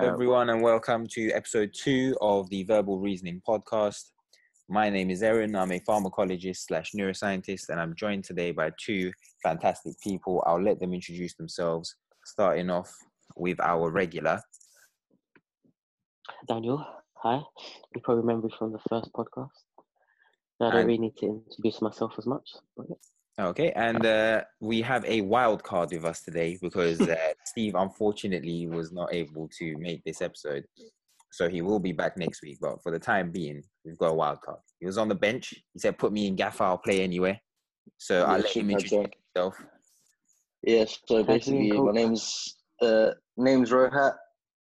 Hello, everyone, and welcome to episode two of the Verbal Reasoning Podcast. My name is Erin. I'm a pharmacologist slash neuroscientist, and I'm joined today by two fantastic people. I'll let them introduce themselves, starting off with our regular. Daniel, hi. You probably remember me from the first podcast. I don't And- really need to introduce myself as much. but yeah. Okay, and uh, we have a wild card with us today because uh, Steve unfortunately was not able to make this episode. So he will be back next week, but for the time being, we've got a wild card. He was on the bench. He said, "Put me in Gaffer, I'll play anyway." So I'll Yeah, let him introduce done. himself. Yes, so basically, Coach. my name's uh, name's Rohat.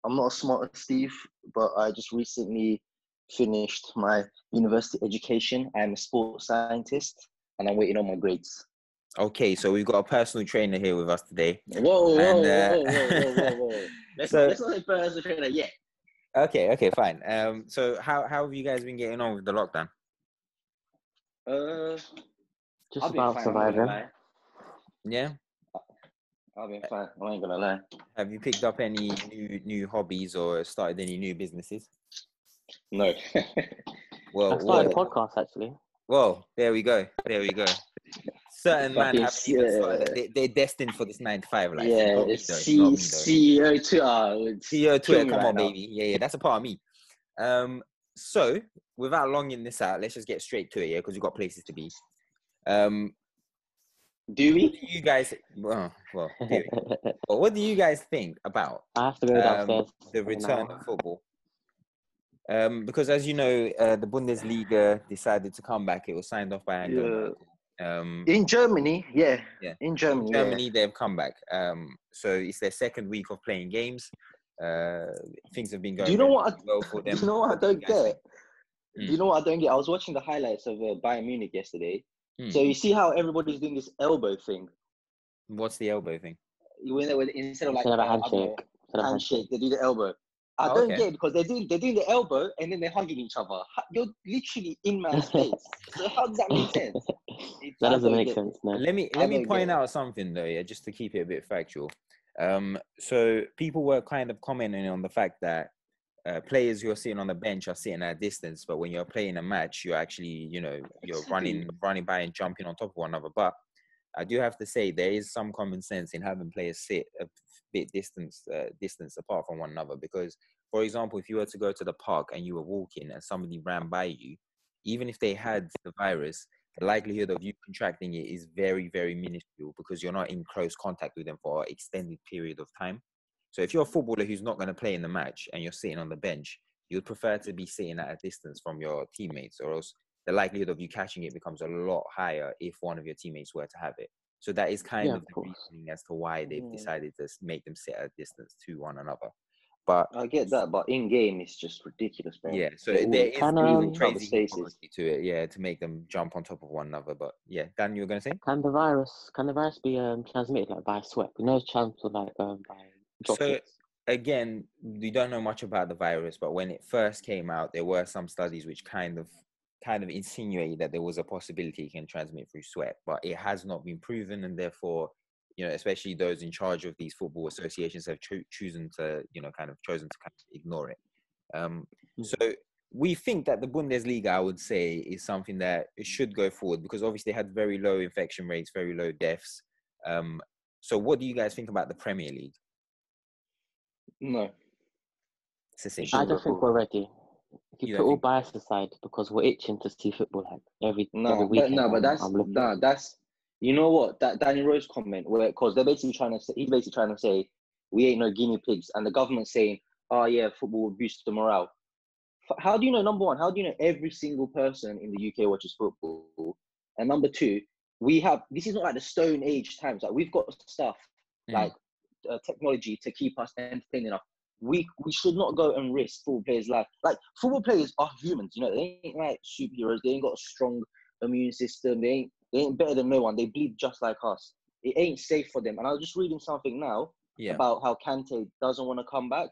I'm not as smart as Steve, but I just recently finished my university education. I'm a sports scientist, and I'm waiting on my grades. Okay, so we've got a personal trainer here with us today. Whoa, whoa, And, whoa, uh, whoa, whoa, whoa, whoa, whoa. Let's, So- let's not say personal trainer yet. Okay, okay, fine. Um, so how how have you guys been getting on with the lockdown? Uh, Just I've about fine. I'm not gonna surviving. Yeah. I've been fine. I ain't gonna lie. Have you picked up any new new hobbies or started any new businesses? No. Well, I started a podcast actually. Well, there we go. There we go. Certain man have yeah. they, they're destined for this nine to five life. yeah, me it's C- not me though. CEO Twitter. CEO Twitter, come right on, now. baby. Yeah, yeah, that's a part of me. Um, so without longing this out, let's just get straight to it, yeah, because we've got places to be. Um, Do we? do you guys? Well, well, do we? but what do you guys think about I have to go um, the return of football? Um, because as you know, uh, the Bundesliga decided to come back. It was signed off by Angela Yeah. Um, In Germany, yeah. Yeah. In Germany, yeah. Germany, they've come back. Um, so it's their second week of playing games. Uh, things have been going. Do you know what? I, well for do them. you know what I do you don't guys think? get? Do you know what I don't get? I was watching the highlights of uh, Bayern Munich yesterday. Hmm. So you see how everybody's doing this elbow thing. What's the elbow thing? You When they, when, instead of like Instead of a I don't know, handshake. Instead handshake, they do the elbow. I Oh, don't okay. get it because they're doing they're doing the elbow and then they're hugging each other. You're literally in my space. So how does that make sense? It's- that doesn't make sense, no. Let me let me point out something though, yeah, just to keep it a bit factual. Um, so people were kind of commenting on the fact that uh, players who are sitting on the bench are sitting at a distance, but when you're playing a match, you're actually, you know, you're running running by and jumping on top of one another. But I do have to say there is some common sense in having players sit a bit distance uh, distance apart from one another because, for example, if you were to go to the park and you were walking and somebody ran by you, even if they had the virus, the likelihood of you contracting it is very, very minuscule because you're not in close contact with them for an extended period of time. So if you're a footballer who's not going to play in the match and you're sitting on the bench, you'd prefer to be sitting at a distance from your teammates, or else the likelihood of you catching it becomes a lot higher if one of your teammates were to have it. So that is kind Yeah, of of the reasoning as to why they've Mm. decided to make them sit at a distance to one another. But I get that, but in game it's just ridiculous, bro. yeah, so all there is um, crazy to it, yeah, to make them jump on top of one another. But yeah, Dan, you were gonna say? Can the virus can the virus be um, transmitted like by sweat? We know it's transmitted like um, by So again, we don't know much about the virus, but when it first came out, there were some studies which kind of kind of insinuated that there was a possibility it can transmit through sweat, but it has not been proven, and therefore, you know, especially those in charge of these football associations have cho- chosen to, you know, kind of chosen to kind of ignore it. Um, Mm. so we think that the Bundesliga, I would say, is something that it should go forward because obviously they had very low infection rates, very low deaths. Um, so what do you guys think about the Premier League? No. I don't think we're ready. You You put all think- bias aside, because we're itching to see football like every No, every but weekend. no, but that's I'm nah, that's you know what that Danny Rose comment where because they're basically trying to say he's basically trying to say we ain't no guinea pigs, and the government saying, oh yeah, football will boost the morale. How do you know number one? How do you know every single person in the UK watches football? And number two, we have this is not like the Stone Age times. Like we've got stuff Mm. like uh, technology to keep us entertained enough. We we should not go and risk football players' life. Like football players are humans, you know. They ain't like superheroes. They ain't got a strong immune system. They ain't they ain't better than no one. They bleed just like us. It ain't safe for them. And I was just reading something now Yeah. about how Kante doesn't want to come back,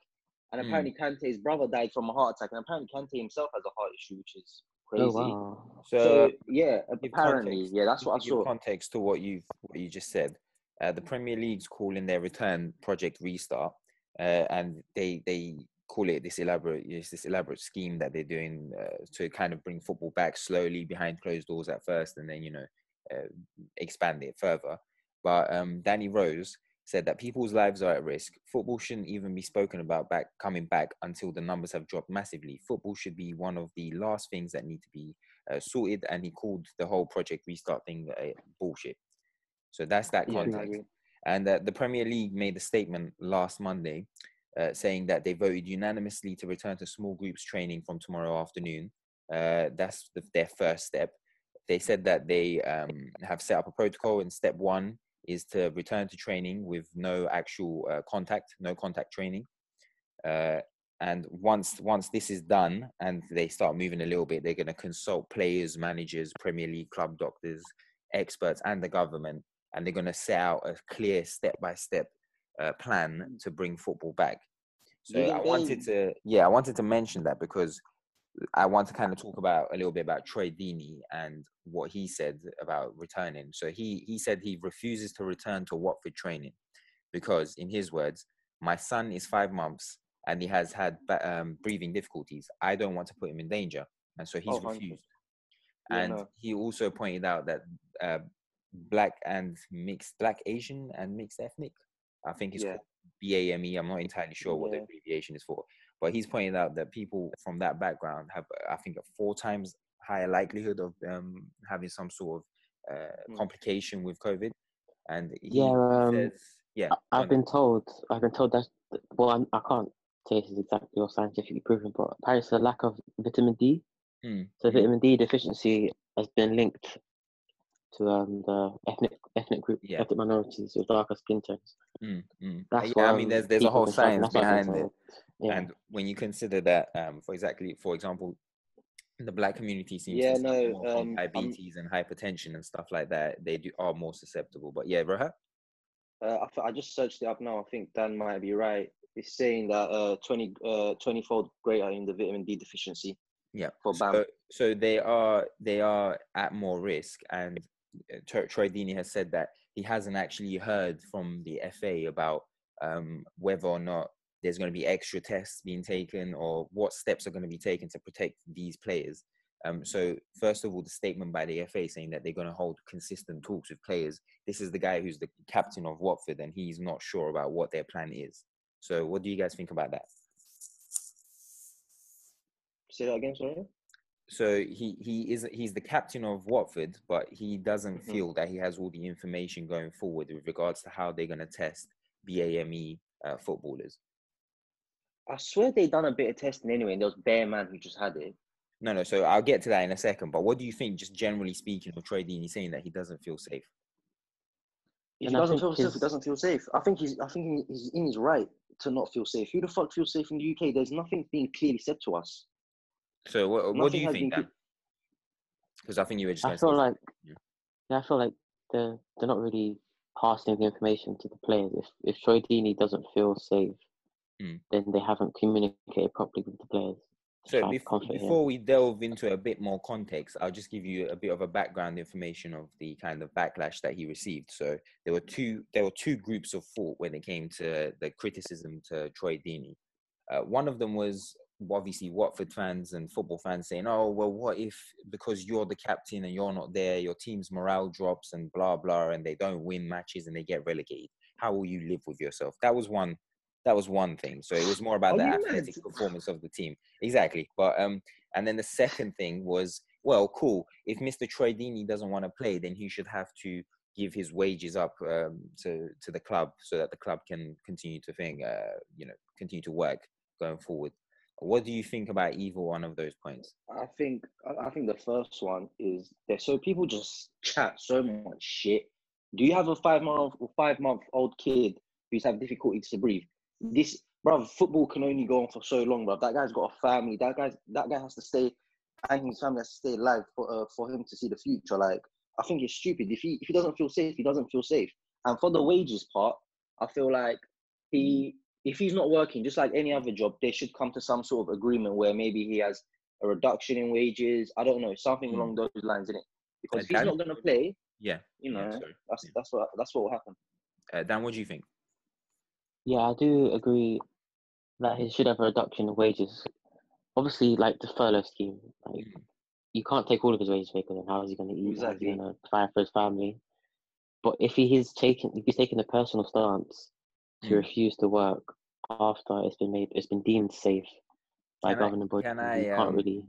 and Mm. apparently Kante's brother died from a heart attack, and apparently Kante himself has a heart issue, which is crazy. Oh wow. So, So yeah, apparently, context- yeah, that's what I to give saw. context to what you what you just said. Uh, the Premier League's calling their return Project Restart, uh, and they they call it this elaborate it's this elaborate scheme that they're doing uh, to kind of bring football back slowly behind closed doors at first and then you know uh, expand it further. But um, danny rose said that people's lives are at risk. Football shouldn't even be spoken about back coming back until the numbers have dropped massively. Football should be one of the last things that need to be uh, sorted and he called the whole project restart thing uh, bullshit. So that's that context. agree. And uh, the premier league made a statement last monday uh, saying that they voted unanimously to return to small groups training from tomorrow afternoon. Uh, that's the, their first step. They said that they um, have set up a protocol, and step one is to return to training with no actual uh, contact, no contact training. Uh, and once once this is done, and they start moving a little bit, they're going to consult players, managers, Premier League club doctors, experts, and the government, and they're going to set out a clear step by step uh, plan to bring football back. So Yeah, I wanted to, yeah, I wanted to mention that because I want to kind of talk about a little bit about Troy Deeney and what he said about returning. So he he said he refuses to return to Watford training because, in his words, my son is five months and he has had um, breathing difficulties. I don't want to put him in danger, and so he's Oh, 100%. refused. Yeah, And no. he also pointed out that uh, black and mixed, black Asian and mixed ethnic, I think it's Yeah. called BAME. I'm not entirely sure what the abbreviation is for, but he's pointing out that people from that background have, I think, a four times higher likelihood of um, having some sort of uh, Mm. complication with COVID. And he Yeah, um, says, yeah, I- go I've on. been told. I've been told that. Well, I'm, I can't say this is exactly or scientifically proven, but apparently it's a lack of vitamin D. Mm, So mm. vitamin D deficiency has been linked to um, the ethnic ethnic group, Yeah. ethnic minorities with darker skin tones. Mm, mm. That's yeah, what I mean, um, there's there's a whole have been saying, science that's what I've behind it. Yeah. And when you consider that, um, for exactly, for example, the black community seems Yeah, to suffer no, more from um, I'm- diabetes and hypertension and stuff like that. They do are more susceptible. But yeah, Roha. Uh, I, th- I just searched it up now. I think Dan might be right. It's saying that uh 20 uh 20 fold greater in the vitamin D deficiency. Yeah. For so, BAM. so they are they are at more risk, and Tro- Troy Deeney has said that he hasn't actually heard from the FA about um, whether or not there's going to be extra tests being taken or what steps are going to be taken to protect these players. Um, so first of all, the statement by the FA saying that they're going to hold consistent talks with players. This is the guy who's the captain of Watford, and he's not sure about what their plan is. So, what do you guys think about that? Say that again, sorry. So he he is he's the captain of Watford, but he doesn't Mhm. feel that he has all the information going forward with regards to how they're going to test BAME uh, footballers. I swear they've done a bit of testing anyway, and there was Bear Man who just had it. No, no. So I'll get to that in a second. But what do you think, just generally speaking, of Troy Deeney saying that he doesn't feel safe? If And he doesn't think feel safe, he doesn't feel safe. I think he's I think he's in his right to not feel safe. Who the fuck feels safe in the UK? There's nothing being clearly said to us. So what what do you think, Because I think you were just. I feel like Yeah. yeah, I feel like they're they're not really passing the information to the players. If if Troy Deeney doesn't feel safe, Mm. then they haven't communicated properly with the players. So before, before we delve into a bit more context, I'll just give you a bit of a background information of the kind of backlash that he received. So there were two there were two groups of thought when it came to the criticism to Troy Deeney. Uh, one of them was obviously Watford fans and football fans saying, "Oh well, what if because you're the captain and you're not there, your team's morale drops and blah blah, and they don't win matches and they get relegated? How will you live with yourself?" That was one. That was one thing. So it was more about the athletic performance of the team. Exactly. But um, and then the second thing was, well, cool. If Mr. Deeney doesn't want to play, then he should have to give his wages up um, to to the club so that the club can continue to think, uh, you know, continue to work going forward. What do you think about either one of those points? I think I think the first one is there. So people just chat so much shit. Do you have a five month or five month old kid who's have difficulties to breathe? This, bro, football can only go on for so long, bro. That guy's got a family. That guy's that guy has to stay, and his family has to stay alive for uh, for him to see the future. Like, I think it's stupid. If he if he doesn't feel safe, he doesn't feel safe. And for the wages part, I feel like he if he's not working, just like any other job, they should come to some sort of agreement where maybe he has a reduction in wages. I don't know, something Hmm. along those lines, in it. Because Uh, if he's not going to play, Yeah, you know, yeah, that's Yeah. that's what that's what will happen. Uh, Dan, what do you think? Yeah, I do agree that he should have a reduction in wages. Obviously, like the furlough scheme, like Mm. you can't take all of his wages away because then how is he going to eat? How is Exactly. he going to provide for his family? But if he is taking, if he's taking a personal stance to Mm. refuse to work after it's been made, it's been deemed safe by Can I- governing bodies, can you I, can't um, really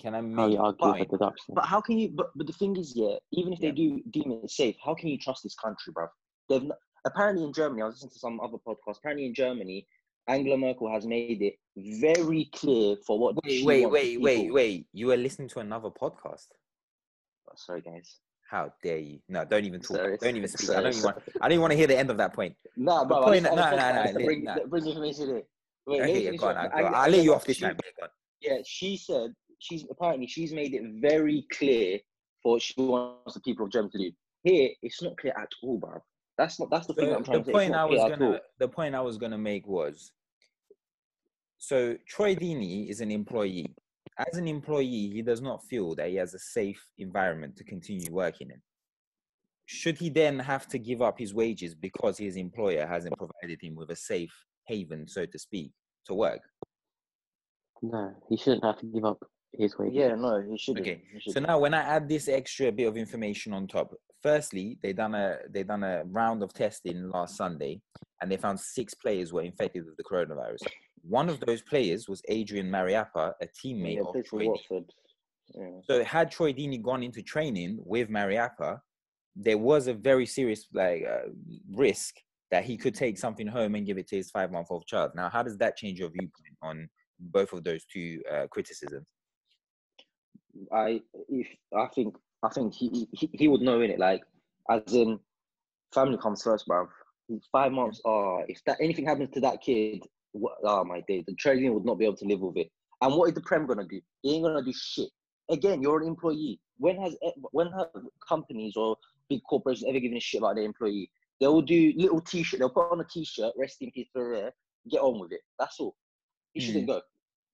Can I how make you argue with the deduction. But how can you? But but the thing is, yeah, even if they do deem it safe, how can you trust this country, bruv? They've n- apparently in Germany. I was listening to some other podcast. Apparently in Germany, Angela Merkel has made it very clear for what. Wait, she wait, wait, wait, wait. You were listening to another podcast. Oh, sorry, guys. How dare you? No, don't even talk. Sorry. Don't even speak. I don't even want. I don't even want to hear the end of that point. The bro. point- I no, no, no, no, no, no, bring, no. bring information here. Wait, me Okay, yeah, go on. off. I'll, go. Ang- I'll let you off this time. Yeah, go on. Yeah, she said she's apparently she's made it very clear for what she wants the people of Germany to do. Here, it's not clear at all, bro. That's not that's the thing I'm trying the to point I was gonna the point I was gonna make was so Troy Deeney is an employee. As an employee, he does not feel that he has a safe environment to continue working in. Should he then have to give up his wages because his employer hasn't provided him with a safe haven, so to speak, to work? No, he shouldn't have to give up his wages. Yeah, no, he shouldn't. Okay, He So shouldn't. now when I add this extra bit of information on top, firstly, they done a they done a round of testing last Sunday and they found six players were infected with the coronavirus. One of those players was Adrian Mariappa, a teammate yeah, of Troy Deeney. Watford. Yeah. So had Troy Deeney gone into training with Mariappa, there was a very serious like uh, risk that he could take something home and give it to his five month old child. Now, how does that change your viewpoint on both of those two uh, criticisms? I if I think I think he he, he would know in it like as in family comes first, bruv. Five months. Oh, if that anything happens to that kid, oh my day, the trading would not be able to live with it. And what is the prem gonna do? He ain't gonna do shit. Again, you're an employee. When has e- when have companies or big corporations ever given a shit about their employee? They will do little t-shirt. They'll put on a t-shirt, rest in peace, get on with it. That's all. He shouldn't go.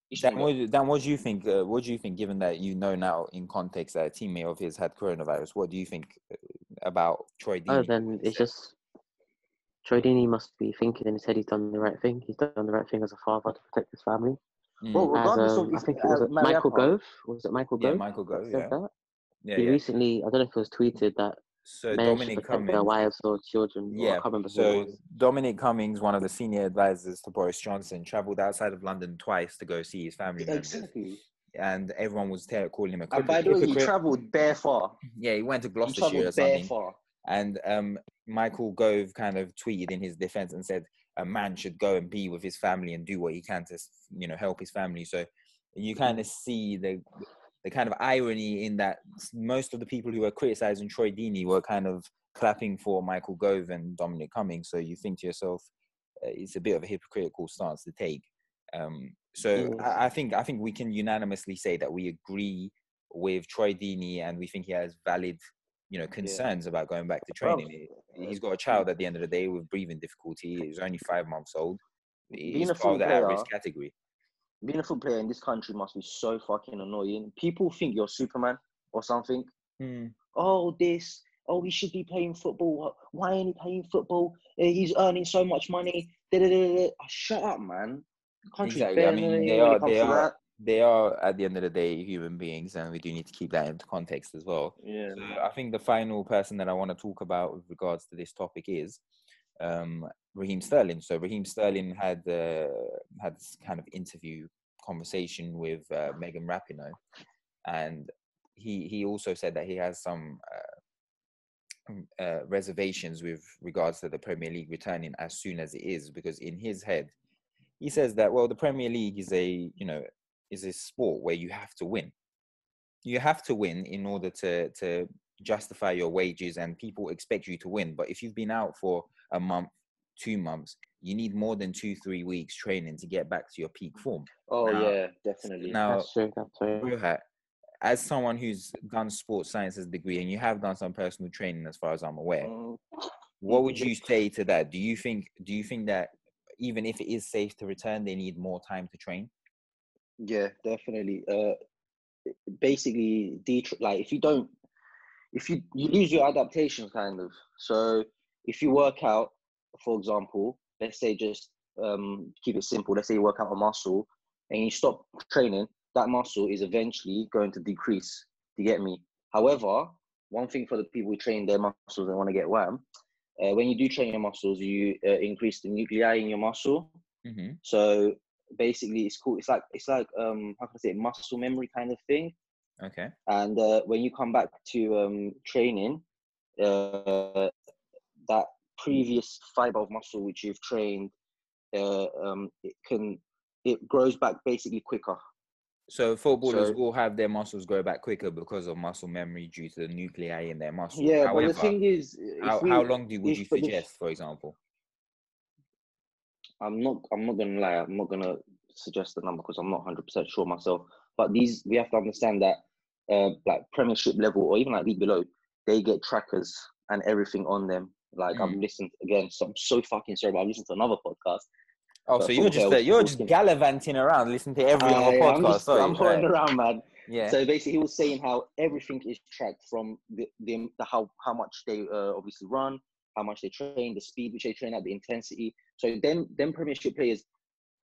He Dan, shouldn't go. what, Dan, what do you think? Uh, what do you think, given that you know now in context that a teammate of his had coronavirus? What do you think uh, about Troy Deeney? Oh, then it's just Troy Deeney must be thinking in his head he's done the right thing. He's done the right thing as a father to protect his family. Mm. Well, As, regardless um, of I his, think it was uh, Michael Gove. Was it Michael Yeah, Gove? Michael Gove, said yeah. that? yeah, he yeah. recently, I don't know if it was tweeted that So men Dominic protect their Cummings, wives or children. I yeah. can't remember who it So was. Dominic Cummings, one of the senior advisors to Boris Johnson, travelled outside of London twice to go see his family members, Exactly. and everyone was calling him a And by the way, he travelled bare far. Yeah, he went to He Gloucestershire or travelled bare something. far. And um, Michael Gove kind of tweeted in his defense and said a man should go and be with his family and do what he can to, you know, help his family. So you kind of see the the kind of irony in that most of the people who were criticizing Troy Deeney were kind of clapping for Michael Gove and Dominic Cummings. So you think to yourself, uh, it's a bit of a hypocritical stance to take. Um, so. I, I think I think we can unanimously say that we agree with Troy Deeney and we think he has valid, you know, concerns about going back to training. He- He's got a child at the end of the day with breathing difficulty. He's only five months old. Being He's a part of the player- category. Being a football player in this country must be so fucking annoying. People think you're Superman or something. Hmm. Oh, this. Oh, he should be playing football. Why ain't he playing football? Eh, He's earning so much money. Da-da-da-da. Oh, shut up, man. Country's Exactly. I mean, they are- they are-. They are, at the end of the day, human beings, and we do need to keep that into context as well. Yeah. So I think the final person that I want to talk about with regards to this topic is um, Raheem Sterling. So Raheem Sterling had uh, had this kind of interview conversation with uh, Megan Rapinoe, and he he also said that he has some uh, uh, reservations with regards to the Premier League returning as soon as it is, because in his head, he says that well, the Premier League is a you know is a sport where you have to win. You have to win in order to to justify your wages, and people expect you to win. But if you've been out for a month, two months, you need more than two, three weeks training to get back to your peak form. Oh, Now- yeah, definitely. Now, That's true. That's true. As someone who's done sports sciences degree and you have done some personal training, as far as I'm aware, Mm, what would you say to that? Do you think do you think that even if it is safe to return, they need more time to train? Yeah, definitely. Uh, basically, detr- like if you don't, if you you lose your adaptation, kind of. So if you work out, for example, let's say just um, keep it simple. Let's say you work out a muscle and you stop training, that muscle is eventually going to decrease. Do you get me? However, one thing for the people who train their muscles and want to get wham, uh, when you do train your muscles, you uh, increase the nuclei in your muscle. hmm So basically, it's cool. It's like it's like um how can I say it? muscle memory kind of thing. Okay. And uh, when you come back to um training, uh, that previous fiber of muscle which you've trained, uh, um, it can it grows back basically quicker. So footballers So- will have their muscles grow back quicker because of muscle memory due to the nuclei in their muscle. Yeah, However, but the thing is, how, we- how long do would if- you suggest, for example? I'm not. I'm not gonna lie. I'm not gonna suggest the number because I'm not 100 percent sure myself. But these, we have to understand that, uh, like Premiership level or even like league below, they get trackers and everything on them. Like Mm. I've listened again. So I'm so fucking sorry, but I've listened to another podcast. Oh, so you're just uh, you're just talking- gallivanting around, listening to every other I- podcast. I'm just, Sorry, I'm going around, man. yeah. So basically, he was saying how everything is tracked from the, the, the how how much they uh, obviously run, how much they train, the speed which they train at, the intensity. So them them Premiership players,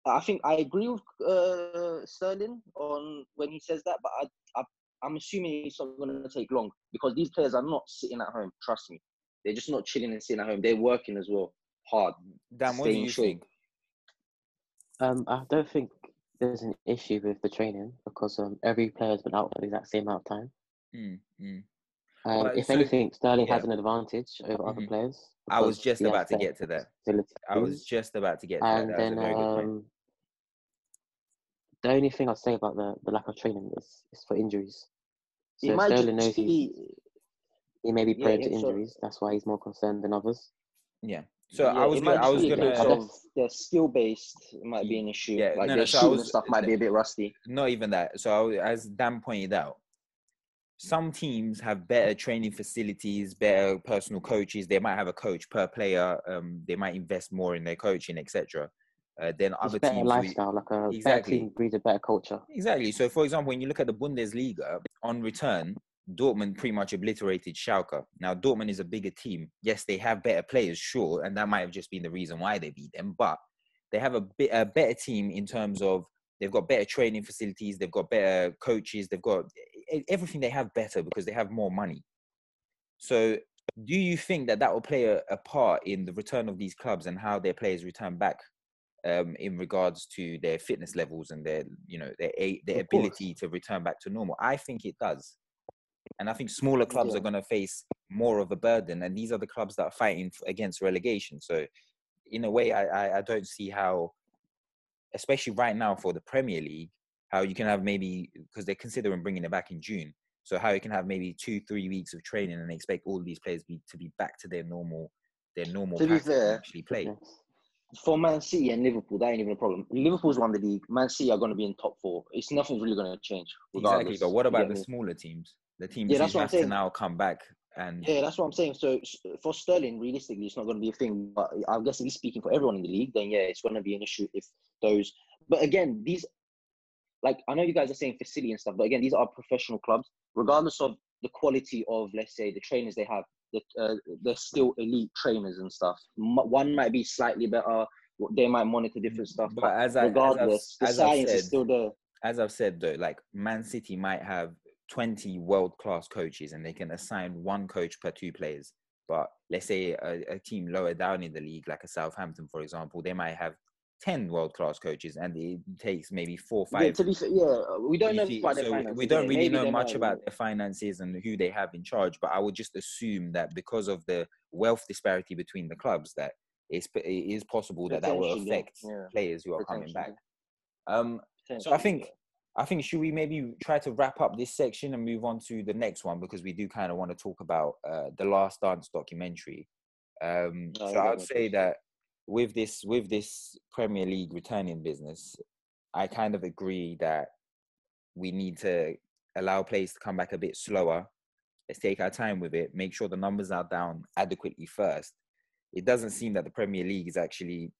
I think I agree with uh, Sterling on when he says that, but I, I I'm assuming it's not going to take long because these players are not sitting at home. Trust me, they're just not chilling and sitting at home. They're working as well hard. Dan, what do you shape. think? Um, I don't think there's an issue with the training because um, every player's been out for the exact same amount of time. Mm, mm. Um, if so- anything, Sterling has an advantage over other Mhm. players. I was just about to get to that. facilities. I was just about to get to that. and That was a then very good point. um, the only thing I'd say about the, the lack of training is, is for injuries. So might Sterling knows just he's, he may be prone yeah, to so- injuries. That's why he's more concerned than others. Yeah. So I was it gonna, I was gonna case I of guess- they're skill based. It might be an issue. Yeah, like no, no, their so shooting was- stuff might be a bit rusty. not even that. So I, as Dan pointed out, some teams have better training facilities, better personal coaches. They might have a coach per player. Um, they might invest more in their coaching, etc. Uh, then other better teams, we- lifestyle, like a Exactly. better team breeds a better culture. Exactly. So, for example, when you look at the Bundesliga, on return, Dortmund pretty much obliterated Schalke. Now, Dortmund is a bigger team. Yes, they have better players, sure, and that might have just been the reason why they beat them. But they have a bit a better team in terms of they've got better training facilities, they've got better coaches, they've got everything they have better because they have more money. So, do you think that that will play a, a part in the return of these clubs and how their players return back um, in regards to their fitness levels and their, you know, their their Of course. ability to return back to normal? I think it does, and I think smaller clubs Yeah. are going to face more of a burden, and these are the clubs that are fighting against relegation. So, in a way, I, I, I don't see how, especially right now for the Premier League, how you can have maybe because they're considering bringing it back in June. So how you can have maybe two, three weeks of training and expect all these players be, to be back to their normal, their normal To be fair, actually play. For Man City and Liverpool, that ain't even a problem. Liverpool's won the league. Man City are going to be in top four. It's nothing's really going to change. Exactly. But what about the me? smaller teams? The teams Yeah, that's what I'm have to saying. now come back and Yeah, that's what I'm saying. So for Sterling, realistically, it's not going to be a thing. But I guess if he's speaking for everyone in the league, then yeah, it's going to be an issue if those. But again, these, like I know you guys are saying facility and stuff, but again, these are professional clubs. Regardless of the quality of, let's say, the trainers they have, the, uh, they're still elite trainers and stuff. M- One might be slightly better. They might monitor different stuff, But but, as I- as the as is said- still there. as I've said though, like Man City might have 20 world class coaches and they can assign one coach per two players. But let's say a, a team lower down in the league, like a Southampton, for example, they might have 10 world class coaches and it takes maybe four, Yeah, five. to be yeah, we don't know about their so finances. we don't really know much about their finances and who they have in charge, but I would just assume that because of the wealth disparity between the clubs, that it's, it is possible that that will Potentially, yeah, affect yeah, players who are coming back. Um, so I think yeah. I think should we maybe try to wrap up this section and move on to the next one because we do kind of want to talk about uh, the Last Dance documentary. Um, Oh, so I'd say that with this with this Premier League returning business, I kind of agree that we need to allow players to come back a bit slower. Let's take our time with it. Make sure the numbers are down adequately first. It doesn't seem that the Premier League is actually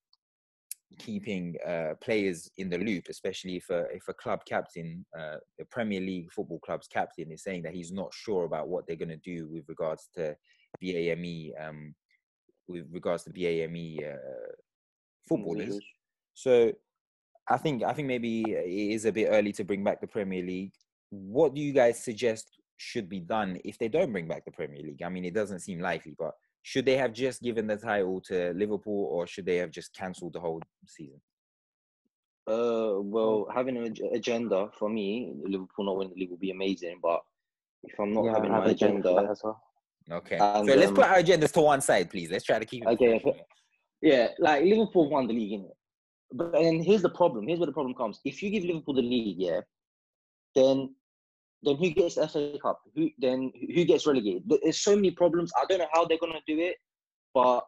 keeping uh, players in the loop, especially if a if a club captain, uh, the Premier League football club's captain, is saying that he's not sure about what they're going to do with regards to BAME, um, with regards to BAME uh, footballers. So I think I think maybe it is a bit early to bring back the Premier League. What do you guys suggest should be done if they don't bring back the Premier League? I mean, it doesn't seem likely, but should they have just given the title to Liverpool or should they have just cancelled the whole season? Uh, well, having an agenda for me, Liverpool not winning the league would be amazing. But if I'm not yeah, having I have my agenda agenda, as well. Okay. And, so let's um, put our agendas to one side, please. Let's try to keep it. Okay, professional. yeah, like Liverpool won the league, innit? But and here's the problem. Here's where the problem comes. If you give Liverpool the league, yeah, then then who gets the FA Cup? Who then who gets relegated? There's so many problems. I don't know how they're gonna do it, but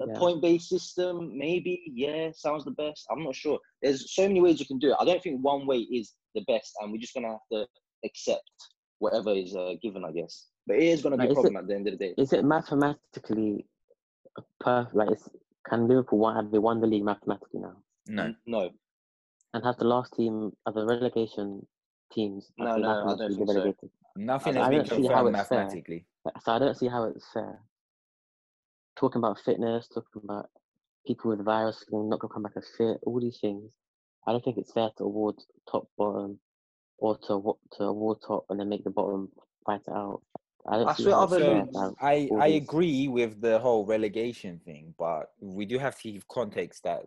a Yeah. point-based system, maybe, yeah, sounds the best. I'm not sure. There's so many ways you can do it. I don't think one way is the best, and we're just gonna have to accept whatever is uh, given, I guess. But it is gonna be Like, a is it- problem at the end of the day. Is it mathematically perfect? Like, is, can Liverpool won, have they won the league mathematically now? No. No, And have the last team, of the relegation teams, No, no, I don't mathematically think so. relegated? Nothing I has been don't see how confirmed it's fair. mathematically. So I don't see how it's fair. Talking about fitness, talking about people with virus not gonna come back as fit, all these things. I don't think it's fair to award top bottom or to to award top and then make the bottom fight it out. I don't I see swear other leagues- I, I agree with the whole relegation thing, but we do have to give context that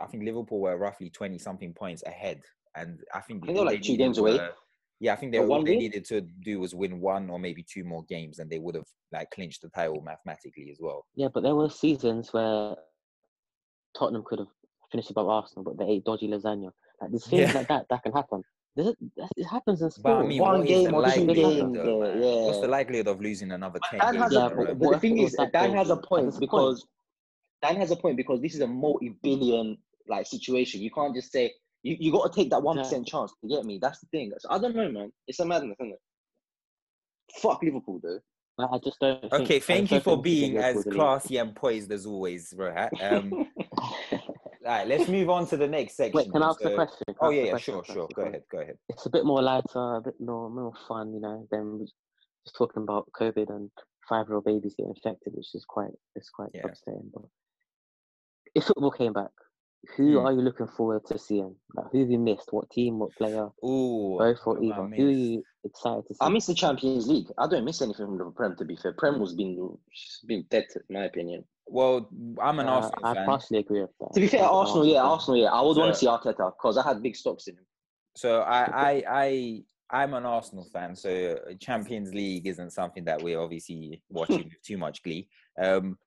I think Liverpool were roughly 20 something points ahead. And I think, I think they're like they two games away. yeah, I think they, all one they game? needed to do was win one or maybe two more games and they would have like clinched the title mathematically as well. Yeah, but there were seasons where Tottenham could have finished above Arsenal, but they ate dodgy lasagna. Like there's things Yeah. like that that can happen. There's a, it happens in But. I mean, One what is game the or two likelihood, games, though, uh. What's the likelihood of losing another 10 Dan games has Yeah, a, a but row? but what the thing is, that Dan has a point That's the point. because Dan has a point because this is a multi-billion like situation. You can't just say you, you got to take that one percent chance to get me. That's the thing. So I don't know, man. It's a madness, isn't it? Fuck Liverpool, though. I I just don't. Think, Okay, thank just you for think we can being as through the league. classy and poised as always, Rohat. Um, all right, let's move on to the next section. Wait, can I ask a So- question? Can Oh yeah, yeah, sure, sure. Go ahead, go ahead. It's a bit more lighter, a bit more more fun, you know, than just talking about COVID and five-year-old babies getting infected, which is quite it's quite Yeah. upsetting. But if football came back, who Hmm. are you looking forward to seeing? Like, who have you missed? What team? What player? Ooh, Both or who have I either? Who are you excited to see? I miss the Champions League. I don't miss anything from the Prem. To be fair, Prem was been been dead, in my opinion. Well, I'm an Uh, Arsenal I fan. partially agree with that. To be fair, I'm an Arsenal, yeah. Arsenal, yeah. I would want to see Arteta because I had big stocks in him. So I, I, I, I'm an Arsenal fan. So Champions League isn't something that we're obviously watching with too much glee. Um,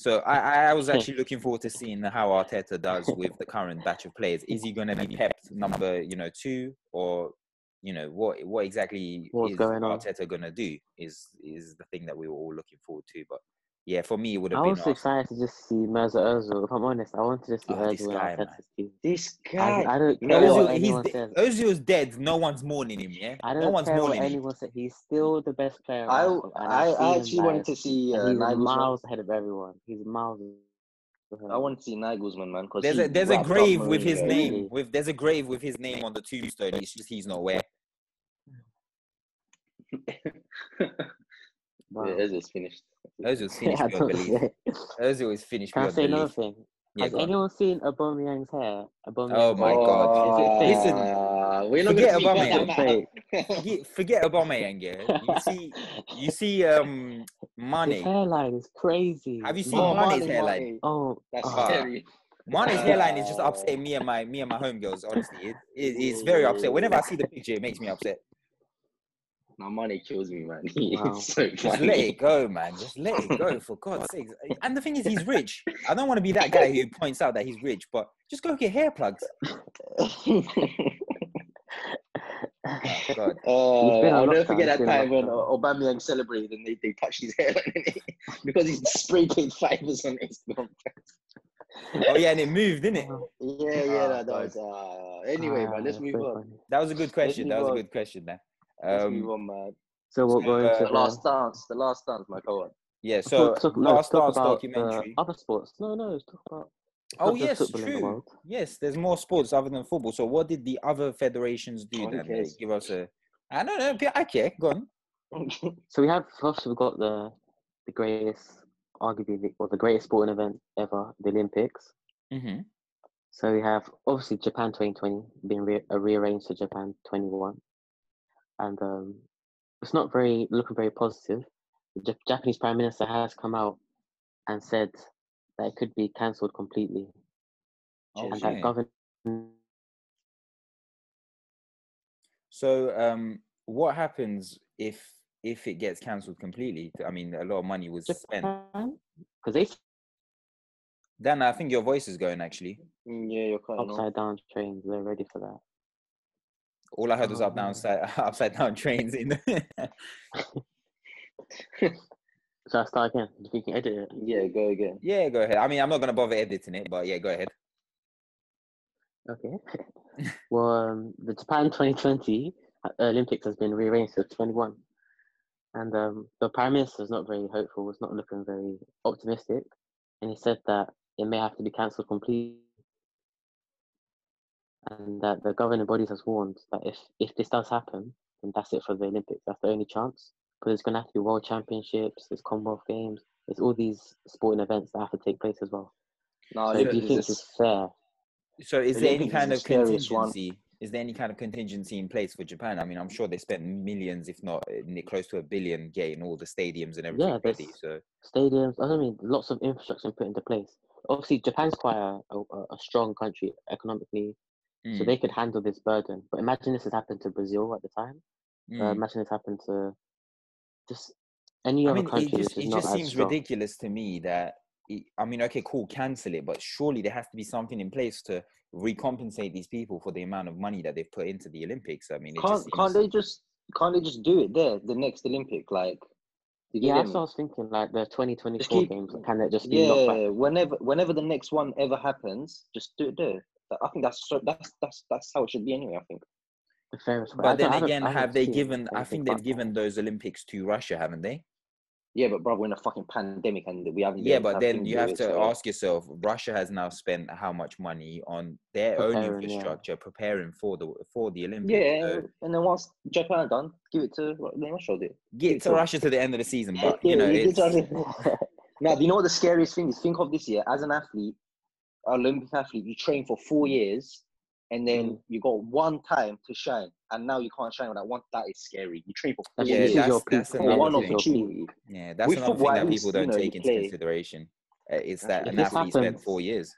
so I, I was hmm. actually looking forward to seeing how Arteta does with the current batch of players. Is he going to be Pep number, you know, two, or you know what? What exactly What's is going? Arteta going to do? Is is the thing that we were all looking forward to. But yeah, for me, it would I have been was Arsenal. excited to just see Mesut Ozil. If I'm honest, I wanted to just see Oh, this Ozil in guy, man. This I, guy, I don't You care know what what? Ozil, he's anyone de- says. Ozil's dead. No one's mourning him. Yeah, I no don't one's care mourning him. anyone says. He's still the best player. I, I, I've I actually wanted to see uh, and he's Nagelsmann. miles ahead of everyone. He's miles. I want to see Nagelsmann, man. Because There's a there's a grave with his Mourinho. name. Really? With there's a grave with his name on the tombstone. It's just he's not where. Wow. Yeah, Ozil's finished. Ozil's finished I beyond don't belief. say- Ozil is finished Can I beyond say another belief. thing? Yeah, Has go on. anyone seen Aubameyang's hair? Aubameyang's Oh my hair? God. Is it fake? Listen, Uh, we're not forget gonna Aubameyang. about that Fake. Forget, forget Aubameyang, yeah. You see, you see, um, His hairline is crazy. Have you seen Oh, Mane's Mane, hairline? Mane. Oh, That's oh, scary. Mane's hairline is just Uh, upsetting me and my me and my homegirls. Honestly, it, it, it's very upset. Whenever I see the picture, it makes me upset. My money kills me, man. Wow. It's so Just let it go, man. Just let it go, for God's sake. And the thing is, he's rich. I don't want to be that guy who points out that he's rich, but just go get hair plugs. Oh, God. Uh, I'll never forget that time when lockdown. Aubameyang celebrated and they, they touched his hair because he spray paint fibers on Instagram. Oh yeah, and it moved, didn't it? Yeah, yeah, Ah, that, that was. Uh, anyway, Ah, man, let's move so on. funny. That was a good question. That was a good question, man. Let's Um, move on, man. So we're going uh, to The last dance, the last dance, my go on. yeah. So talk, talk, no, last talk dance about uh, documentary. other sports. No, no, let's talk about. Oh yes, football in the true. Yes, there's more sports other than football. So what did the other federations do Oh, who then? Give us a. I don't know. I care. Go on. So we have first we've got the the greatest, arguably the, or the greatest sporting event ever, the Olympics. Mm-hmm. So we have obviously Japan 2020 being re- uh, rearranged to Japan 21, and um, it's not very looking very positive. The Jap- Japanese Prime Minister has come out and said that it could be cancelled completely, Oh, and shit. that government So, um, what happens if if it gets cancelled completely? I mean, a lot of money was spent. Because they Dan, I think your voice is going. Actually, Mm, Yeah, you're cutting off. upside down trains. They're ready for that. All I heard was Oh, up down no. side, upside down trains in. The Shall I start again? Do you can edit it? Yeah, go again. yeah, go ahead. I mean, I'm not gonna bother editing it, but yeah, go ahead. Okay. well, um, the Japan 2020 Olympics has been rearranged to 21. And um, the Prime Minister is not very hopeful, it's not looking very optimistic. And he said that it may have to be cancelled completely. And that the governing bodies has warned that if, if this does happen, then that's it for the Olympics. That's the only chance. But there's going to have to be World Championships, there's Commonwealth Games, there's all these sporting events that have to take place as well. No, So do you Olympics think is it's fair? So, is there any Olympics is kind of scariest one. contingency? Is there any kind of contingency in place for Japan? I mean, I'm sure they spent millions, if not near close to a billion, getting all the stadiums and everything Yeah, ready. So, stadiums. I mean, lots of infrastructure put into place. Obviously, Japan's quite a, a, a strong country economically, so mm, they could handle this burden. But imagine this has happened to Brazil at the time. Uh, mm. imagine this happened to just any I other mean, it country just it just seems ridiculous to me that it, I mean, okay, cool, cancel it, but surely there has to be something in place to recompensate these people for the amount of money that they've put into the Olympics. I mean, it Can't just can't they just can't they just do it there the next Olympic like? Yeah, that's what I was thinking. Like the 2024 keep- games, can it just be? Yeah, whenever whenever the next one ever happens, just do it there. I think that's so, that's that's that's how it should be anyway. I think. The fairest way. I but then I don't- again, I haven't they given? I think they've given that. those Olympics to Russia, haven't they? Yeah, but bro, we're in a fucking pandemic and we haven't. Yeah, but then you have to so- ask yourself: Russia has now spent how much money on their own Preparing, yeah. infrastructure, preparing for the for the Olympics? Yeah, So and then once Japan are done, give it to then Russia. Do it. get to Russia to the end of the season, but you Yeah, know, you did it's, try now, do you know what the scariest thing is? Think of this year as an athlete, Olympic athlete. You train for four years, and then Mm. you got one time to shine, and now you can't shine with that one. That is scary. You train for four Yeah, years that's- that's for one thing. This is your peak. opportunity. Yeah, that's With another thing that people don't take into play. consideration. Uh, it's that an athlete spent four years.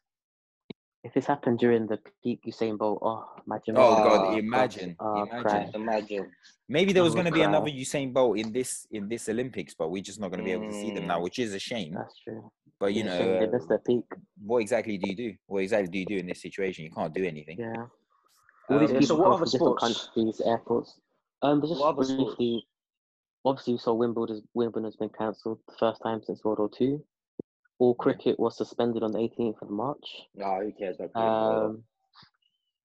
If this happened during the peak Usain Bolt, oh, imagine. Oh God, God. imagine, Oh, imagine. Imagine. Maybe there was I going to be cry. another Usain Bolt in this in this Olympics, but we're just not going to be able to see them now, Mm. which is a shame. That's true. But you It's know, they missed their peak. what exactly do you do? What exactly do you do in this situation? You can't do anything. Yeah. All these Um, Yeah, people so what come other from different sports? countries, airports. Um, but just What other sports? briefly, obviously, you saw Wimbledon. Wimbledon has been cancelled the first time since World War Two. All cricket was suspended on the 18th of March. No, who cares about cricket. Um,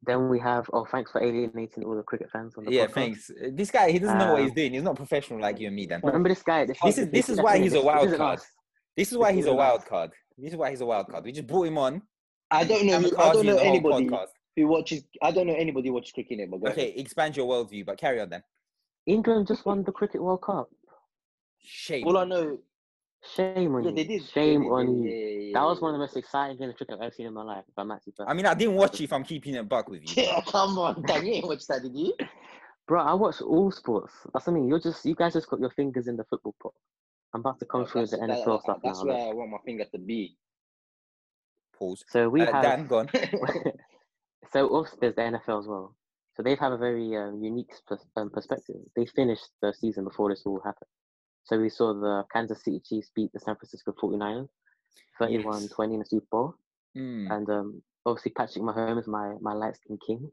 then we have. Oh, thanks for alienating all the cricket fans on the yeah, podcast. thanks. This guy, he doesn't know what he's Um, doing. He's not professional like you and me, then Remember this guy? This, This is this is why he's a wild card. This is why he's a wild card. This is why he's a wild card. We just brought him on. I don't know. Who, I don't know anybody podcast. who watches. I don't know anybody who watches cricket anymore. Go Okay, ahead. expand your worldview, but carry on then. England just won the Cricket World Cup. Shame. All I know. Shame on Yeah, you. they did. Shame they did, on yeah, you. yeah, yeah, That was yeah, one of the most exciting games of cricket I've ever seen in my life. If I'm actually I mean, I didn't watch it if I'm keeping it back with you. Yeah, come on, Dan. You ain't watched that, did you? Bro, I watch all sports. That's what I mean. You're just you guys just got your fingers in the football pot. I'm about to come No, through that's, the NFL that- stuff that's now. where look. I want my finger to be. Pause. So we Uh, have Dan, gone. so also there's the NFL as well. So they've had a very um, unique pers- um, perspective. They finished the season before this all happened. So we saw the Kansas City Chiefs beat the San Francisco 49ers 31-20 in the Super Bowl. Mm, And um, obviously Patrick Mahomes, my my light skinned king,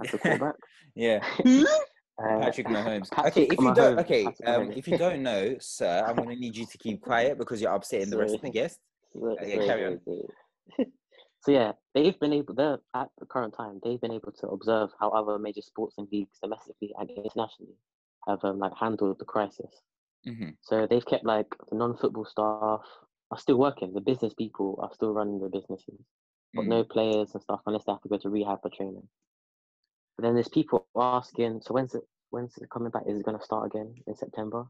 as quarterback. yeah, Uh, Patrick Mahomes. okay, if you don't, okay, um, if you don't know, sir, I'm gonna need you to keep quiet because you're upsetting the rest of the guests. Okay, carry on. so yeah, they've been able. They're at the current time. They've been able to observe how other major sports and leagues, domestically and internationally, have um, like handled the crisis. Hmm So they've kept like the non-football staff are still working. The business people are still running their businesses, but Mm. no players and stuff unless they have to go to rehab for training. But then there's people asking, so when's it? When's it coming back? Is it going to start again in September?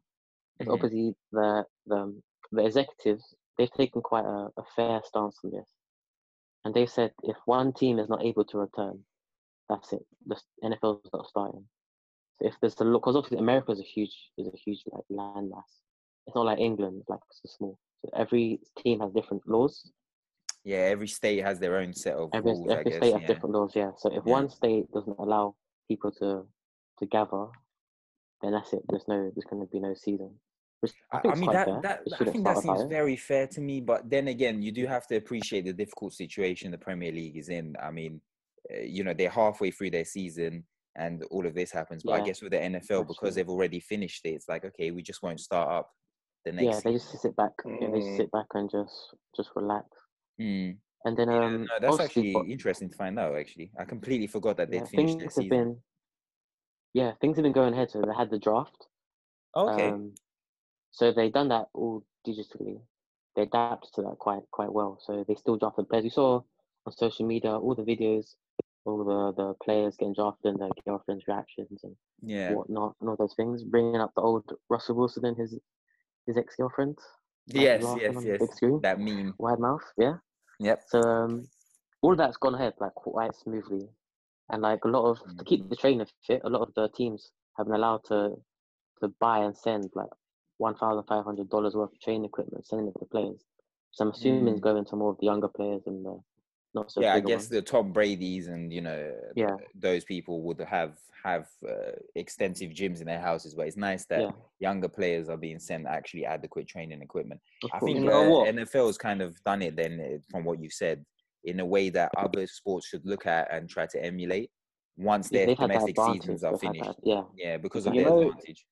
It's Mhm. obviously the the the executives they've taken quite a, a fair stance on this. and they said if one team is not able to return, that's it. The NFL's not starting. If there's a because obviously America is a huge is a huge like landmass. It's not like England, like so small. So every team has different laws. Yeah, every state has their own set of Every, rules. I every guess. state has yeah. different laws. Yeah. So if Yeah. one state doesn't allow people to to gather, then that's it. There's no there's going to be no season. I, I, mean that fair. that I think that seems very fair to me. But then again, you do have to appreciate the difficult situation the Premier League is in. I mean, uh, you know, they're halfway through their season and all of this happens. But I guess with the NFL, because they've already finished it, it's like okay, we just won't start up the next. Yeah, they just sit back. Yeah, they just Mm. sit back and just just relax. Mm. And then Yeah, um, no, that's actually interesting to find out. Actually, I completely forgot that they'd finished their season. been yeah things have been going ahead. So they had the draft. okay. Um, so they've done that all digitally. They adapted to that quite quite well. So they still drafted players. You saw on social media all the videos, all the the players getting drafted and their girlfriends' reactions and yeah. whatnot and all those things. Bringing up the old Russell Wilson and his his ex girlfriend. Yes. Yes. Yes. big screen. That meme. Wide mouth. Yeah. Yep. So um, all that's gone ahead like quite smoothly, and like a lot of to keep the trainer fit, a lot of the teams have been allowed to to buy and send like one thousand five hundred dollars worth of training equipment, sending it to the players. So I'm assuming it's Mm. going to more of the younger players and the not so yeah, I guess the Tom Brady's and you know Yeah. those people would have have uh, extensive gyms in their houses, but it's nice that Yeah. younger players are being sent actually adequate training equipment. Of I course, think You know? NFL's kind of done it then, uh, from what you said, in a way that other sports should look at and try to emulate once their that domestic seasons are finished. that- yeah, Yeah, because of You their know- advantage.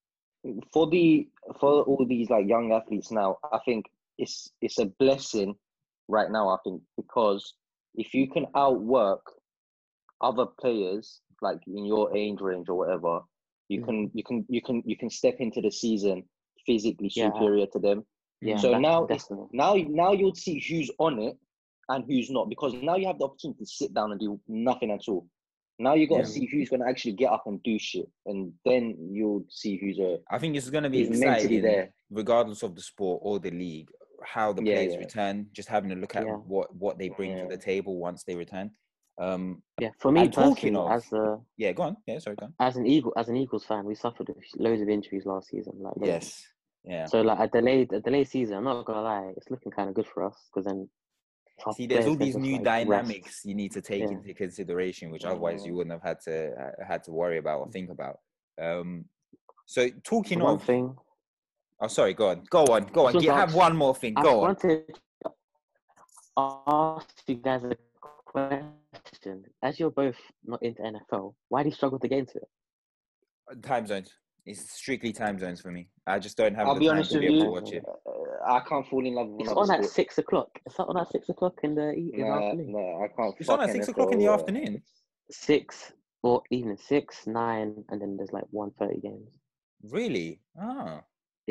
for the for all these like young athletes now, I think it's it's a blessing right now. I think because if you can outwork other players like in your age range or whatever, you Mhm. can you can you can you can step into the season physically Yeah. superior to them. yeah. So that's now it's- definitely. Now now you'll see who's on it and who's not because now you have the opportunity to sit down and do nothing at all. Now you got to Yeah. see who's going to actually get up and do shit, and then you'll see who's a I think it's going to be who's mentally exciting, there. regardless of the sport or the league, how the Yeah, players yeah. return. Just having a look at Yeah. what what they bring to the table once they return. Um, Yeah, for me talking of- as a yeah, go on. Yeah, sorry, go on. as an Eagle as an Eagles fan, we suffered loads of injuries last season. Like loads. Yes. Yeah. So like a delayed a delayed season, I'm not gonna lie, it's looking kind of good for us because then. See, there's all these new like, rest. dynamics you need to take into consideration, which otherwise you wouldn't have had to uh, had to worry about or think about. Um, so talking of, thing, oh, sorry, go on, go on, go on. was You have one more thing. I Go on. wanted to ask you guys a question. As you're both not into NFL, why do you struggle to get into it? Time zones. It's strictly time zones for me. I just don't have I'll the be time honest to with be able you. to watch it. Uh, I can't fall in love with It's another on at six o'clock. It's on at six o'clock in the, e- in the Nah, afternoon. nah, I can't. It's on at six o'clock in the uh, afternoon. Six or even six, nine, and then there's like one thirty games. Really? Oh.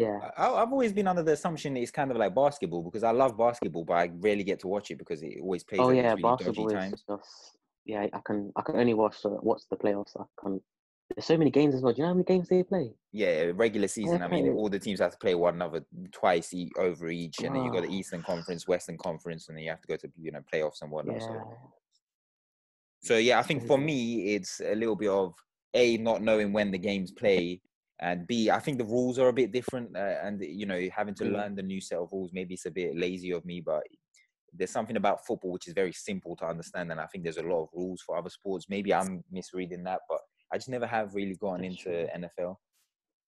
Yeah. I, I've always been under the assumption it's kind of like basketball because I love basketball, but I rarely get to watch it because it always plays Oh yeah, really basketball dodgy is times. just yeah. I can I can only watch the watch the playoffs. I can. There's so many games as well. Do you know how many games they play? Yeah, regular season. I mean, all the teams have to play one another twice e- over each, and then you got the. Eastern Conference, Western Conference, and then you have to go to you know playoffs and whatnot. Yeah. So, so yeah, I think for me, it's a little bit of a not knowing when the games play, and b I think the rules are a bit different, uh, and you know having to Mm. learn the new set of rules. Maybe it's a bit lazy of me, but there's something about football which is very simple to understand, and I think there's a lot of rules for other sports. Maybe I'm misreading that, but I just never have really gone That's into true. NFL.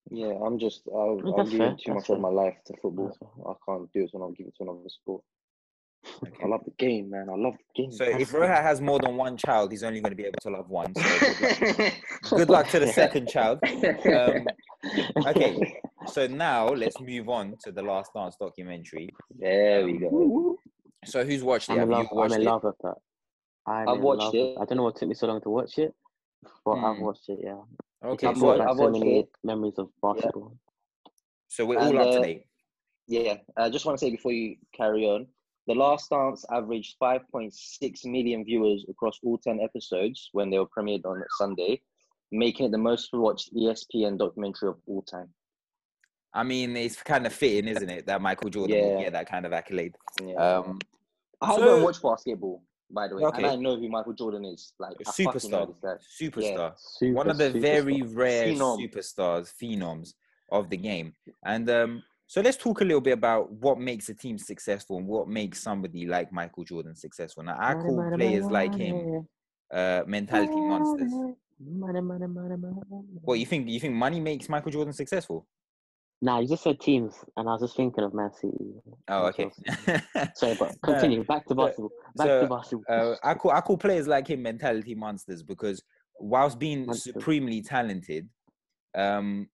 Yeah, I'm just. I'll, No, I'm that's giving fair, too that's much of my life to football. I can't do it when I'm giving it to another sport. Okay. I love the game, man. I love the game. So if fair. Roha has more than one child, he's only going to be able to love one. So good luck, good luck to the second child. Um, okay, so now let's move on to the Last Dance documentary. There we go. So who's watched it? I'm Have in you love. I'm watched in it? love with that. I'm I've watched love it. I don't know what took me so long to watch it, but I've Mm. watched it. Yeah. Okay, I've so, watched- brought back I've so watched many it. memories of basketball. so we're And, all up to uh, date. Yeah, I just want to say before you carry on, The Last Dance averaged 5.6 million viewers across all 10 episodes when they were premiered on Sunday, making it the most watched ESPN documentary of all time. I mean, it's kind of fitting, isn't it, that Michael Jordan Yeah. will get that kind of accolade. Yeah. Um, I so- don't watch basketball. by the way, Okay. and I know who Michael Jordan is. Like A I fucking know superstar. this guy. Superstar. Super, One of the very superstar. rare Phenom. superstars, phenoms of the game. And um, so let's talk a little bit about what makes a team successful and what makes somebody like Michael Jordan successful. Now, I call money, players money, like him uh, mentality monsters. Money, money, money, money, money. What you think? You think money makes Michael Jordan successful? Nah, you just said teams, and I was just thinking of Man City. Oh, okay. Chelsea. Sorry, but continue. Back to basketball. Back so, to basketball. uh, I call I call players like him mentality monsters because whilst being Monsters. supremely talented, um,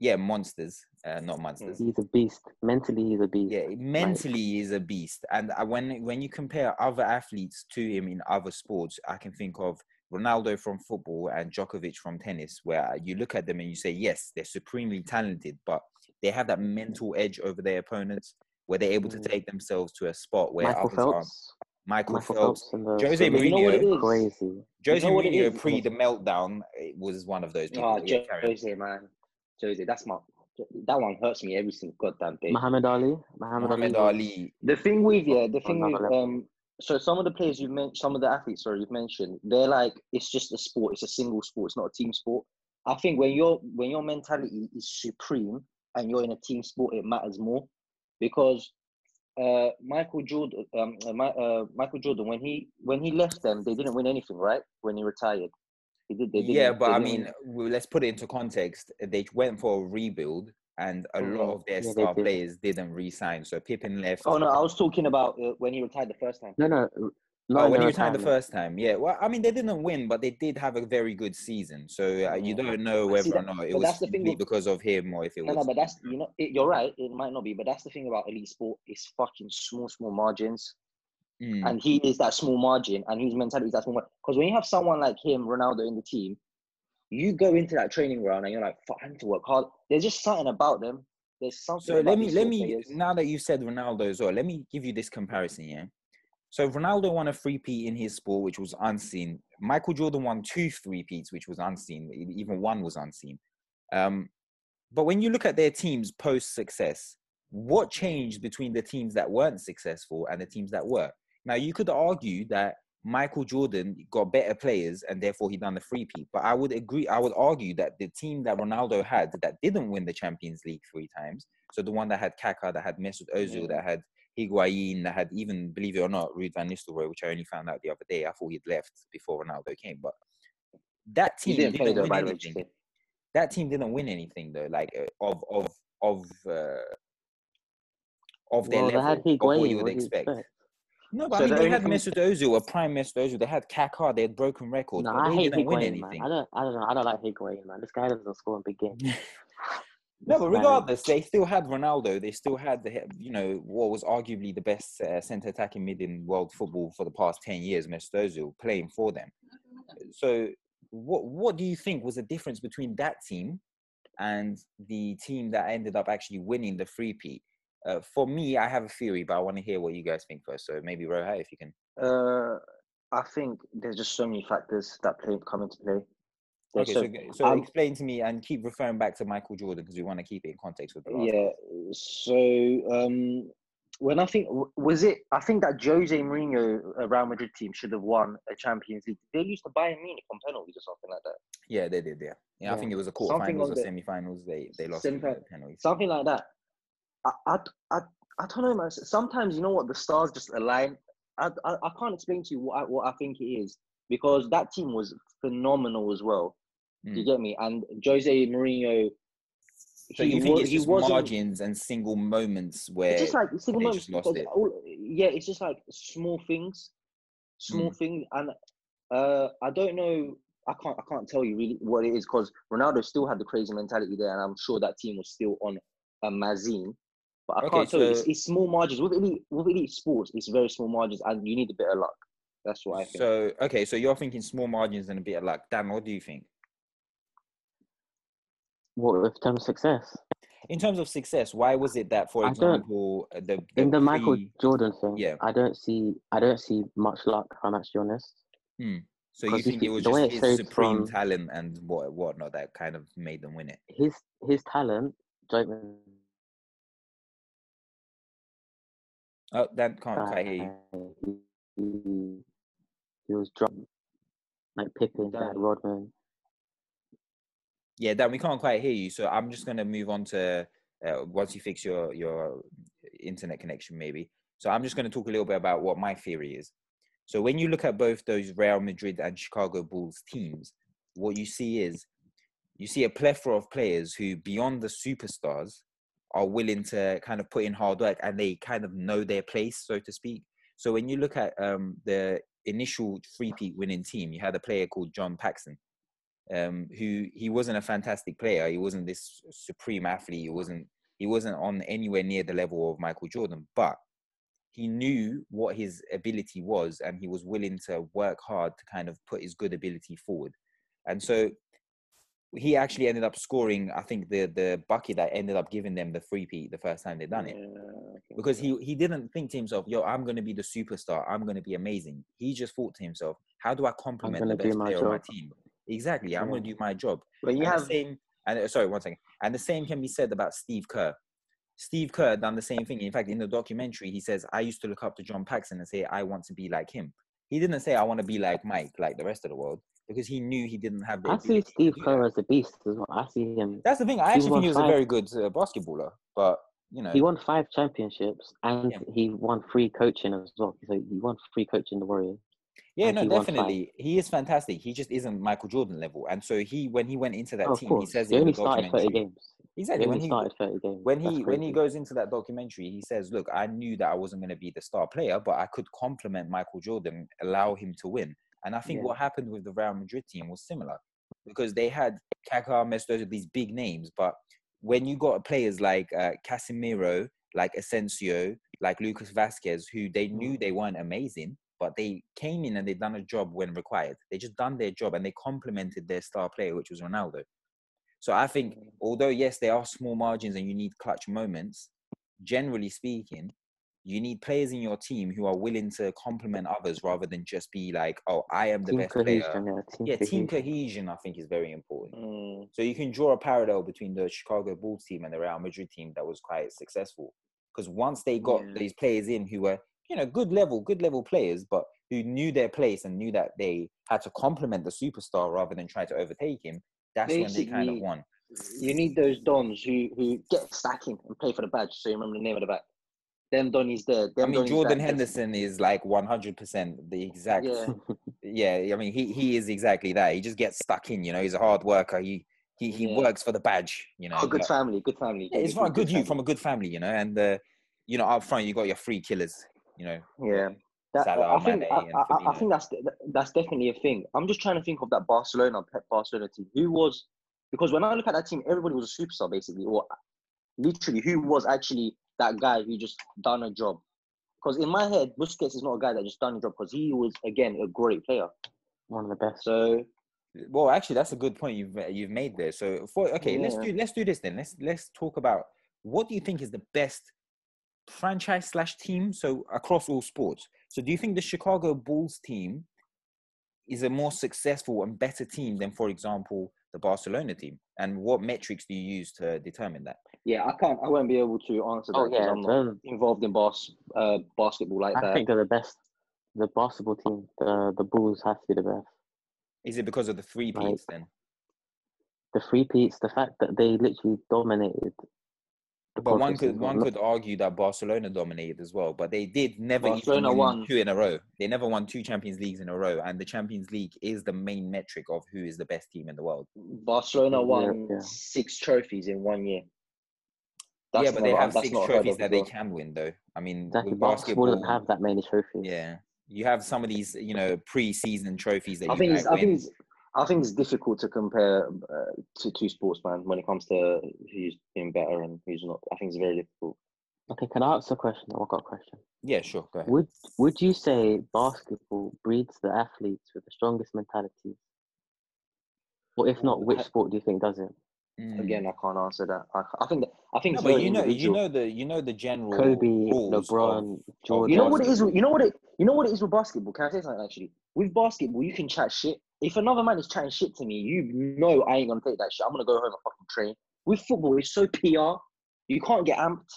yeah, monsters, uh, not monsters. he's a beast. Mentally, he's a beast. Yeah, mentally he's a beast, and uh, when when you compare other athletes to him in other sports, I can think of Ronaldo from football and Djokovic from tennis, where you look at them and you say, yes, they're supremely talented, but they have that mental edge over their opponents, where they're able to Mm. take themselves to a spot where Michael others aren't. Michael, Michael, Phelps. Phelps, the Jose swimming You know what it Mourinho. Crazy. Jose know what it Mourinho pre the meltdown was one of those people. Oh, Yeah, carry on. Jose, man. Jose, that's my. That one hurts me every single goddamn day. Muhammad Ali. Muhammad, Muhammad Ali. Ali, The thing with yeah, the thing with um, so some of the players you've mentioned, some of the athletes, sorry, you've mentioned, they're like it's just a sport. It's a single sport. It's not a team sport. I think when your when your mentality is supreme and you're in a team sport, it matters more because uh, Michael Jordan, um, uh, Mi- uh, Michael Jordan, when he when he left them, they didn't win anything, right? When he retired, he did. They didn't, yeah, but they I mean, well, let's put it into context. They went for a rebuild, and a lot Mhm. of their Yeah, star did. players didn't re-sign. So Pippen left. oh no, I was talking about uh, when he retired the first time. No, no. Not Oh, when the he retired the first time, yeah. Well, I mean, they didn't win, but they did have a very good season. So uh, you don't know whether see or not it was that's the thing simply with- because of him or if it No, was. no, but that's you know it, you're right. It might not be, but that's the thing about elite sport. It's fucking small, small margins, Mm. and he is that small margin, and his mentality is that small. Because when you have someone like him, Ronaldo, in the team, you go into that training ground and you're like, "Fuck, I need to work hard." There's just something about them. There's something. So about let me let me players. now that you said Ronaldo as well, let me give you this comparison. Yeah. So Ronaldo won a three-peat in his sport, which was unseen. Michael Jordan won two three-peats, which was unseen. Even one was unseen. Um, but when you look at their teams post-success, what changed between the teams that weren't successful and the teams that were? Now you could argue that Michael Jordan got better players and therefore he done the three-peat. But I would agree. I would argue that the team that Ronaldo had that didn't win the Champions League three times, so the one that had Kaká, that had Mesut Ozil, that had Higuain, that had even, believe it or not, Ruud van Nistelrooy, which I only found out the other day. I thought he'd left before Ronaldo came, but that team didn't didn't, win way. anything. That team didn't win anything though, like uh, of of of uh, of their Well, level, of what you would What do you expect. expect? No, but So I mean, the they had Mesut Ozil, a prime Mesut Ozil. They had Kaká, they had broken records, No, I hate didn't win Higuain, man. I don't, I don't know. I don't like Higuain, man. This guy doesn't score in big games. No, but regardless, they still had Ronaldo. They still had the, you know, what was arguably the best uh, centre attacking mid in world football for the past ten years, Mesut Ozil, playing for them. So, what what do you think was the difference between that team and the team that ended up actually winning the free peat? Uh, for me, I have a theory, but I want to hear what you guys think first. So maybe Roha, if you can. Uh, I think there's just so many factors that play come into play. There's Okay, so- so, so um, explain to me and keep referring back to Michael Jordan because we want to keep it in context with the last. Yeah. So um, when I think was it, I think that Jose Mourinho uh, Real Madrid team should have won a Champions League. They used to Bayern Munich on penalties or something like that. Yeah, they did. Yeah, yeah. I think it was a quarterfinals or the- semi-finals. They they lost Semi-fin- penalties. Something like that. I I I, I don't know, man. Sometimes you know what the stars just align. I I, I can't explain to you what I, what I think it is because that team was phenomenal as well. Do You Mm. get me? And Jose Mourinho. So he you think wa- it's he just margins and single moments where It's just like single moments. just lost it. all- yeah, it's just like small things, small Mm. things, and uh, I don't know. I can't. I can't tell you really what it is because Ronaldo still had the crazy mentality there, and I'm sure that team was still on a mazine. But I Okay, can't tell you. It's, so- it's small margins with elite with elite sports. It's very small margins, and you need a bit of luck. That's what I think. So okay, so you're thinking small margins and a bit of luck. Dan, what do you think? What with terms of success? In terms of success, why was it that, for I example, uh, the, In the Michael Jordan thing, yeah. I don't see. I don't see much luck. If I'm actually honest. so you 'cause if think it was the way just it his supreme from- talent and what whatnot that kind of made them win it? His his talent. Jordan, Oh, Dan can't quite hear you. he- he- was drunk, like like Rodman. Yeah, Dan, we can't quite hear you, so I'm just gonna move on to uh, once you fix your your internet connection, maybe. So I'm just gonna talk a little bit about what my theory is. So when you look at both those Real Madrid and Chicago Bulls teams, what you see is you see a plethora of players who, beyond the superstars, are willing to kind of put in hard work and they kind of know their place, so to speak. So when you look at um, the initial three-peat winning team, you had a player called John Paxson, um, who he wasn't a fantastic player. He wasn't this supreme athlete. He wasn't he wasn't on anywhere near the level of Michael Jordan, but he knew what his ability was and he was willing to work hard to kind of put his good ability forward. And so he actually ended up scoring, I think, the the bucket that ended up giving them the free peat the first time they done it. Yeah, Because he he didn't think to himself, yo, I'm gonna be the superstar, I'm gonna be amazing. He just thought to himself, how do I complement the best player on my team? Exactly, I'm gonna do my job. But you And have the same and uh, sorry, one second. And the same can be said about Steve Kerr. Steve Kerr done the same thing. In fact, in the documentary, he says, I used to look up to John Paxson and say, I want to be like him. He didn't say, I want to be like Mike, like the rest of the world, because he knew he didn't have the I see Steve Kerr as a beast as well. I see him. That's the thing. I actually think he was a very good uh, basketballer, but you know, He won five championships and Yeah. he won free coaching as well. So he won free coaching the Warriors. yeah, no, he definitely, he is fantastic. He just isn't Michael Jordan level, and so he, when he went into that Oh, team, he says he in the only started thirty documentary, games. He exactly when he started thirty games. when That's he when he goes into that documentary, he says, "Look, I knew that I wasn't going to be the star player, but I could complement Michael Jordan, allow him to win." And I think Yeah. what happened with the Real Madrid team was similar because they had Kaká, Messi, these big names, but when you got players like uh, Casemiro, like Asensio, like Lucas Vázquez, who they knew they weren't amazing, but they came in and they done a job when required. They just done their job and they complemented their star player, which was Ronaldo. So I think, Mm. although yes, there are small margins and you need clutch moments, generally speaking, you need players in your team who are willing to complement others rather than just be like, "Oh, I am the team best player." yeah, team Yeah, cohesion. team cohesion I think is very important. Mm, So you can draw a parallel between the Chicago Bulls team and the Real Madrid team that was quite successful. Because once they got Yeah. these players in who were, you know, good level, good level players, but who knew their place and knew that they had to complement the superstar rather than try to overtake him, that's when they kind of won. you need those dons who who get stacking and play for the badge, so you remember the name of the back. Them Donnies there. Them I mean, Jordan Henderson is like 100% the exact. Yeah. Yeah, I mean, he, he is exactly that. He just gets stuck in, you know, he's a hard worker. He he, he Yeah. works for the badge, you know. Oh, good but- family, good family. Yeah, it's from a good youth, from a good family, you know, and uh, you know, up front you got your three killers, you know. Yeah. That, Salah, I think I, I, I think that's that's definitely a thing. I'm just trying to think of that Barcelona Pep Barcelona team. Who was because when I look at that team, everybody was a superstar basically, or literally who was actually that guy who just done a job. Because in my head, Busquets is not a guy that just done a job because he was again a great player. One of the best. So Well, actually, that's a good point you've you've made there. So, for okay, let's do let's do this then. Let's let's talk about what do you think is the best franchise slash team so across all sports. So, do you think the Chicago Bulls team is a more successful and better team than, for example, the Barcelona team? And what metrics do you use to determine that? yeah, I can't, I won't be able to answer that oh yeah, I'm not those- involved in bas- uh, basketball like I that. think they're the best. The basketball team, the the Bulls have to be the best. Is it because of the three Like, peats then? The three peats, the fact that they literally dominated. The But one could as well. one could argue that Barcelona dominated as well, but they did never Barcelona even win won. two in a row. They never won two Champions Leagues in a row, and the Champions League is the main metric of who is the best team in the world. Barcelona won yeah. six trophies in one year. yeah, but they have six trophies that they can win, though. I mean, Exactly. with Basketball doesn't have that many trophies. yeah, you have some of these, you know, pre-season trophies that I you think might I win. it's, I think it's difficult to compare uh, to two sports, man. When it comes to who's doing better and who's not, I think it's very difficult. Okay, can I ask a question? I've got a question. Yeah, sure. Go ahead. Would Would you say basketball breeds the athletes with the strongest mentalities? Or if not, which sport do you think does it? Mm. Again, I can't answer that. I, I think that, I think no, but you know, you know the, you know the general Kobe, rules of- LeBron, Jordan. You know what it is? with- You know what it? You know what it is with basketball. Can I say something actually? With basketball, you can chat shit. If another man is chatting shit to me, you know I ain't gonna take that shit. I'm gonna go home and fucking train. With football, it's so PR. You can't get amped.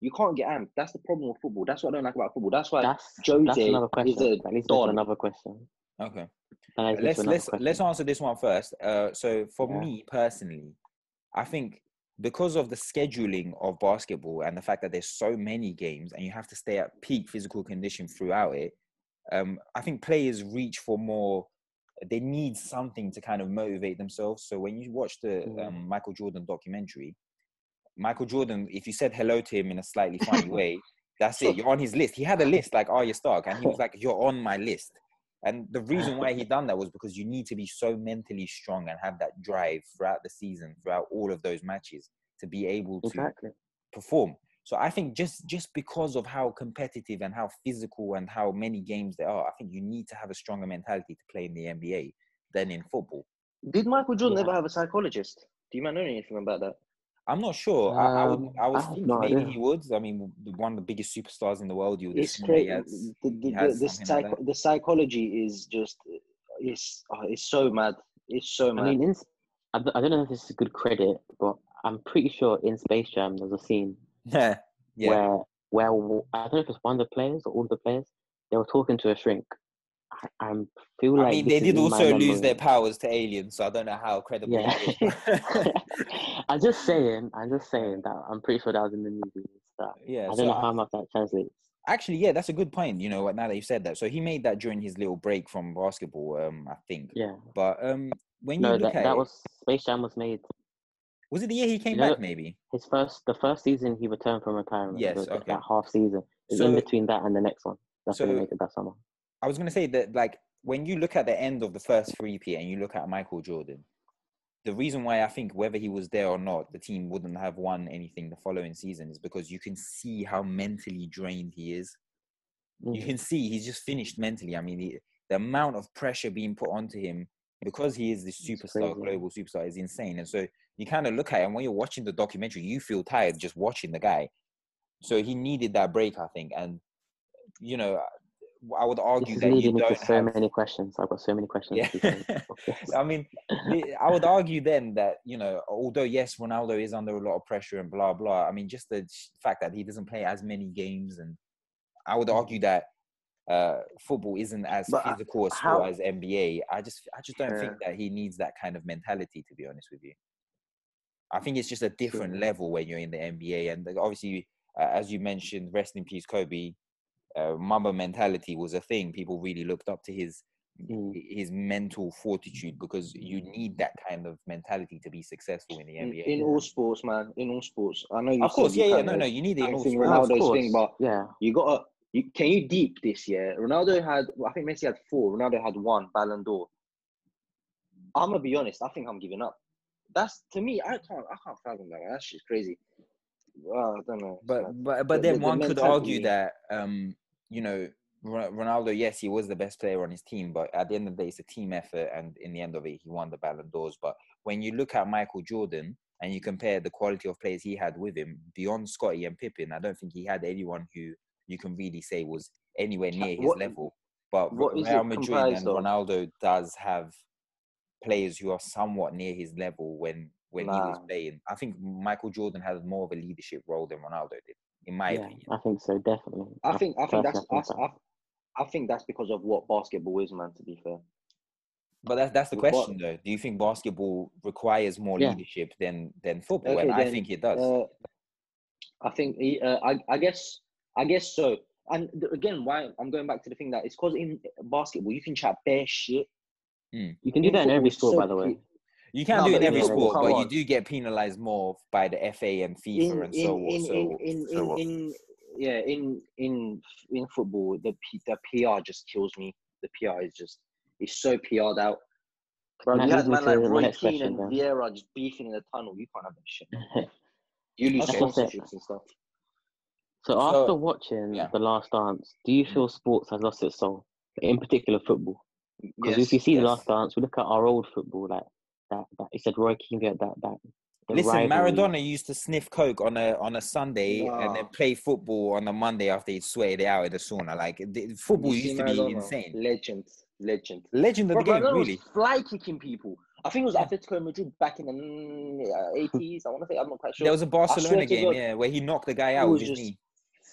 You can't get amped. That's the problem with football. That's what I don't like about football. That's why That's Jose that's another is a That leads me don. another question. Okay. That leads me to let's let's let's answer this one first. Uh, so for Yeah. me personally, I think because of the scheduling of basketball and the fact that there's so many games and you have to stay at peak physical condition throughout it, um, I think players reach for more. They need something to kind of motivate themselves. So when you watch the um, Michael Jordan documentary, Michael Jordan, if you said hello to him in a slightly funny way, that's it. You're on his list. He had a list like Arya Stark, and he was like, "You're on my list." And the reason why he done that was because you need to be so mentally strong and have that drive throughout the season, throughout all of those matches, to be able to Exactly. perform. So I think just just because of how competitive and how physical and how many games there are, I think you need to have a stronger mentality to play in the NBA than in football. Did Michael Jordan Yeah. ever have a psychologist? Do you man know anything about that? I'm not sure. I, I would. Um, I was I have thinking maybe idea. he would. I mean, the- one of the biggest superstars in the world. You would It's assume crazy. has- The, the, the, the, something like psych- the psychology is just it's oh, it's so mad. It's so mad. I mean, in, S- I, d- I don't know if this is good credit, but I'm pretty sure in Space Jam there's a scene yeah. Yeah. where where w- I don't know if it's one of the players or all of the players. They were talking to a shrink. I, I feel like I mean, they did also lose their powers to aliens, so I don't know how credible Yeah. I'm just saying. I'm just saying that I'm pretty sure that was in the movie. yeah. I don't so know I- how much that translates. actually, yeah, that's a good point. You know, now that you said that, so he made that during his little break from basketball, um, I think. Yeah. But um, when you No, look that, at that it, was Space Jam was made was it the year he came know- back? Maybe. his first the first season he returned from retirement. Yes, okay. That half season. So- in between that and the next one. That's when so- they made it that summer. I was gonna say that like when you look at the end of the first three P and you look at Michael Jordan, the reason why I think whether he was there or not, the team wouldn't have won anything the following season is because you can see how mentally drained he is. You Mm. can see he's just finished mentally. I mean, the, the amount of pressure being put onto him because he is this It's superstar, global superstar, is insane. And so you kind of look at it, and when you're watching the documentary, you feel tired just watching the guy. So he needed that break, I think. And you know, I would argue that you leading don't so have. many questions. I've got so many questions. Yeah. because of this. I mean, I would argue then that you know, although yes, Ronaldo is under a lot of pressure and blah blah. I mean, just the fact that he doesn't play as many games, and I would argue that uh, football isn't as But, uh, physical a sport how- as NBA. I just, I just don't Yeah. think that he needs that kind of mentality. To be honest with you, I think it's just a different level when you're in the NBA, and obviously, uh, as you mentioned, rest in peace, Kobe. Uh, Mamba mentality was a thing. People really looked up to his Mm. his mental fortitude because you need that kind of mentality to be successful in the NBA. in all sports, man. In all sports. I know you. of course, yeah, yeah, no, no, you need it in I all think sports. No, of Ronaldo's thing, but yeah, you gotta. You, can you deep this year? Ronaldo had. well, I think Messi had four. Ronaldo had one Ballon d'Or. I'm gonna be honest. I think I'm giving up. That's to me. I can't. I can't fathom that. That's just crazy. Well, I don't know. But but but then the- the one could argue that um you know Ronaldo, yes, he was the best player on his team, but at the end of the day, it's a team effort, and in the end of it, he won the Ballon d'Ors. But when you look at Michael Jordan and you compare the quality of players he had with him beyond Scottie and Pippen, I don't think he had anyone who you can really say was anywhere near his what- level. But Real Madrid and? Ronaldo does have players who are somewhat near his level when when he was playing. I think Michael Jordan had more of a leadership role than Ronaldo did, in my yeah, opinion. I think so, definitely. I think. I think that's. personally that's think I, I think that's because of what basketball is, man. To be fair. But that's that's the With what- question, though. Do you think basketball requires more Yeah. leadership than than football? Okay, and I think it does. Uh, I think he- uh, I I guess I guess so. And again, why I'm going back to the thing that it's because in basketball you can chat bare shit. You can do in that in every it's sport, so by the way. Pe- you can no, do it in every in sport, but come you do get penalized more by the FA and FIFA in and in so in so in in so in, what. in yeah in in in football the P, the PR just kills me. The PR is just it's so PR'd out. Bro, you had leads man like Roy Keane and then. Vieira just beefing in the tunnel. You can't have that shit. You lose Okay. That's it. sponsorships and stuff. So So, after watching yeah. The Last Dance, do you feel sports has lost its soul? In particular, football. Because if you Yes, see The. Last Dance, we look at our old football, like that. that you said Roy Keane get that that. Listen, rivalry. Maradona used to sniff coke on a on a Sunday and then play football on a Monday after he'd sweated it out in the sauna. Like the, football You used to be insane. Legend, legend. Legend of Bro, the game, Maradona really. was fly kicking people. I think it was Yeah. Atletico Madrid back in the mm, uh, 80s. I want to say, I'm not quite sure. There was a Barcelona game, God, yeah, where he knocked the guy out with his just- knee.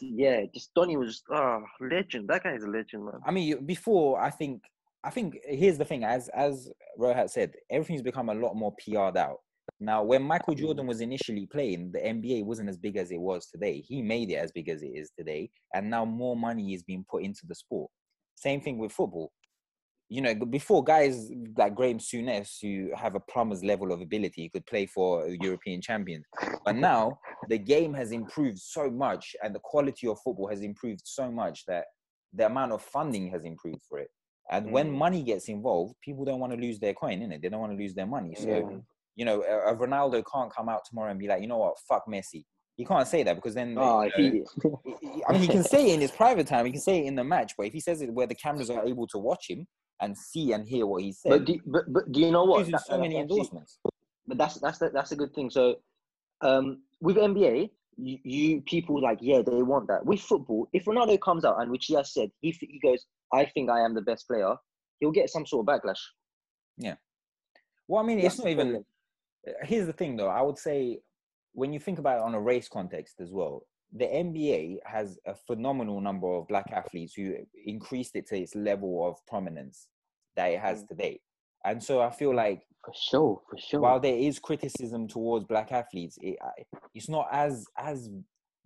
Yeah, just Donny was just ah legend. That guy is a legend, man. I mean, before I think I think here's the thing, as as Rohat said, everything's become a lot more PR'd out. Now, when Michael. Jordan was initially playing, the NBA wasn't as big as it was today. He made it as big as it is today, and now more money is being put into the sport. Same thing with football. You know, before guys like Graham Souness, who have a plumber's level of ability, could play for a European champions. But now the game has improved so much, and the quality of football has improved so much that the amount of funding has improved for it. And when Mm. money gets involved, people don't want to lose their coin, innit? They don't want to lose their money. So Yeah. you know, a, a Ronaldo can't come out tomorrow and be like, you know what, fuck Messi. He can't say that because then, Oh, you know, he, I mean, he can say it in his private time, he can say it in the match, but if he says it where the cameras are able to watch him and see and hear what he said, but, do, but but do you know what? That- so many actually- endorsements. but that's that's the, that's a good thing. So, um, with NBA, you, you people like yeah they want that. With football, if Ronaldo comes out and which he has said he he goes, I think I am the best player, he'll get some sort of backlash. Yeah. Well, I mean, That's it's not even. problem. Here's the thing, though. I would say when you think about it on a race context as well, the NBA has a phenomenal number of black athletes who increased it to its level of prominence that it has Mm. today. And so I feel like For sure, for sure. while there is criticism towards black athletes, it, it's not as as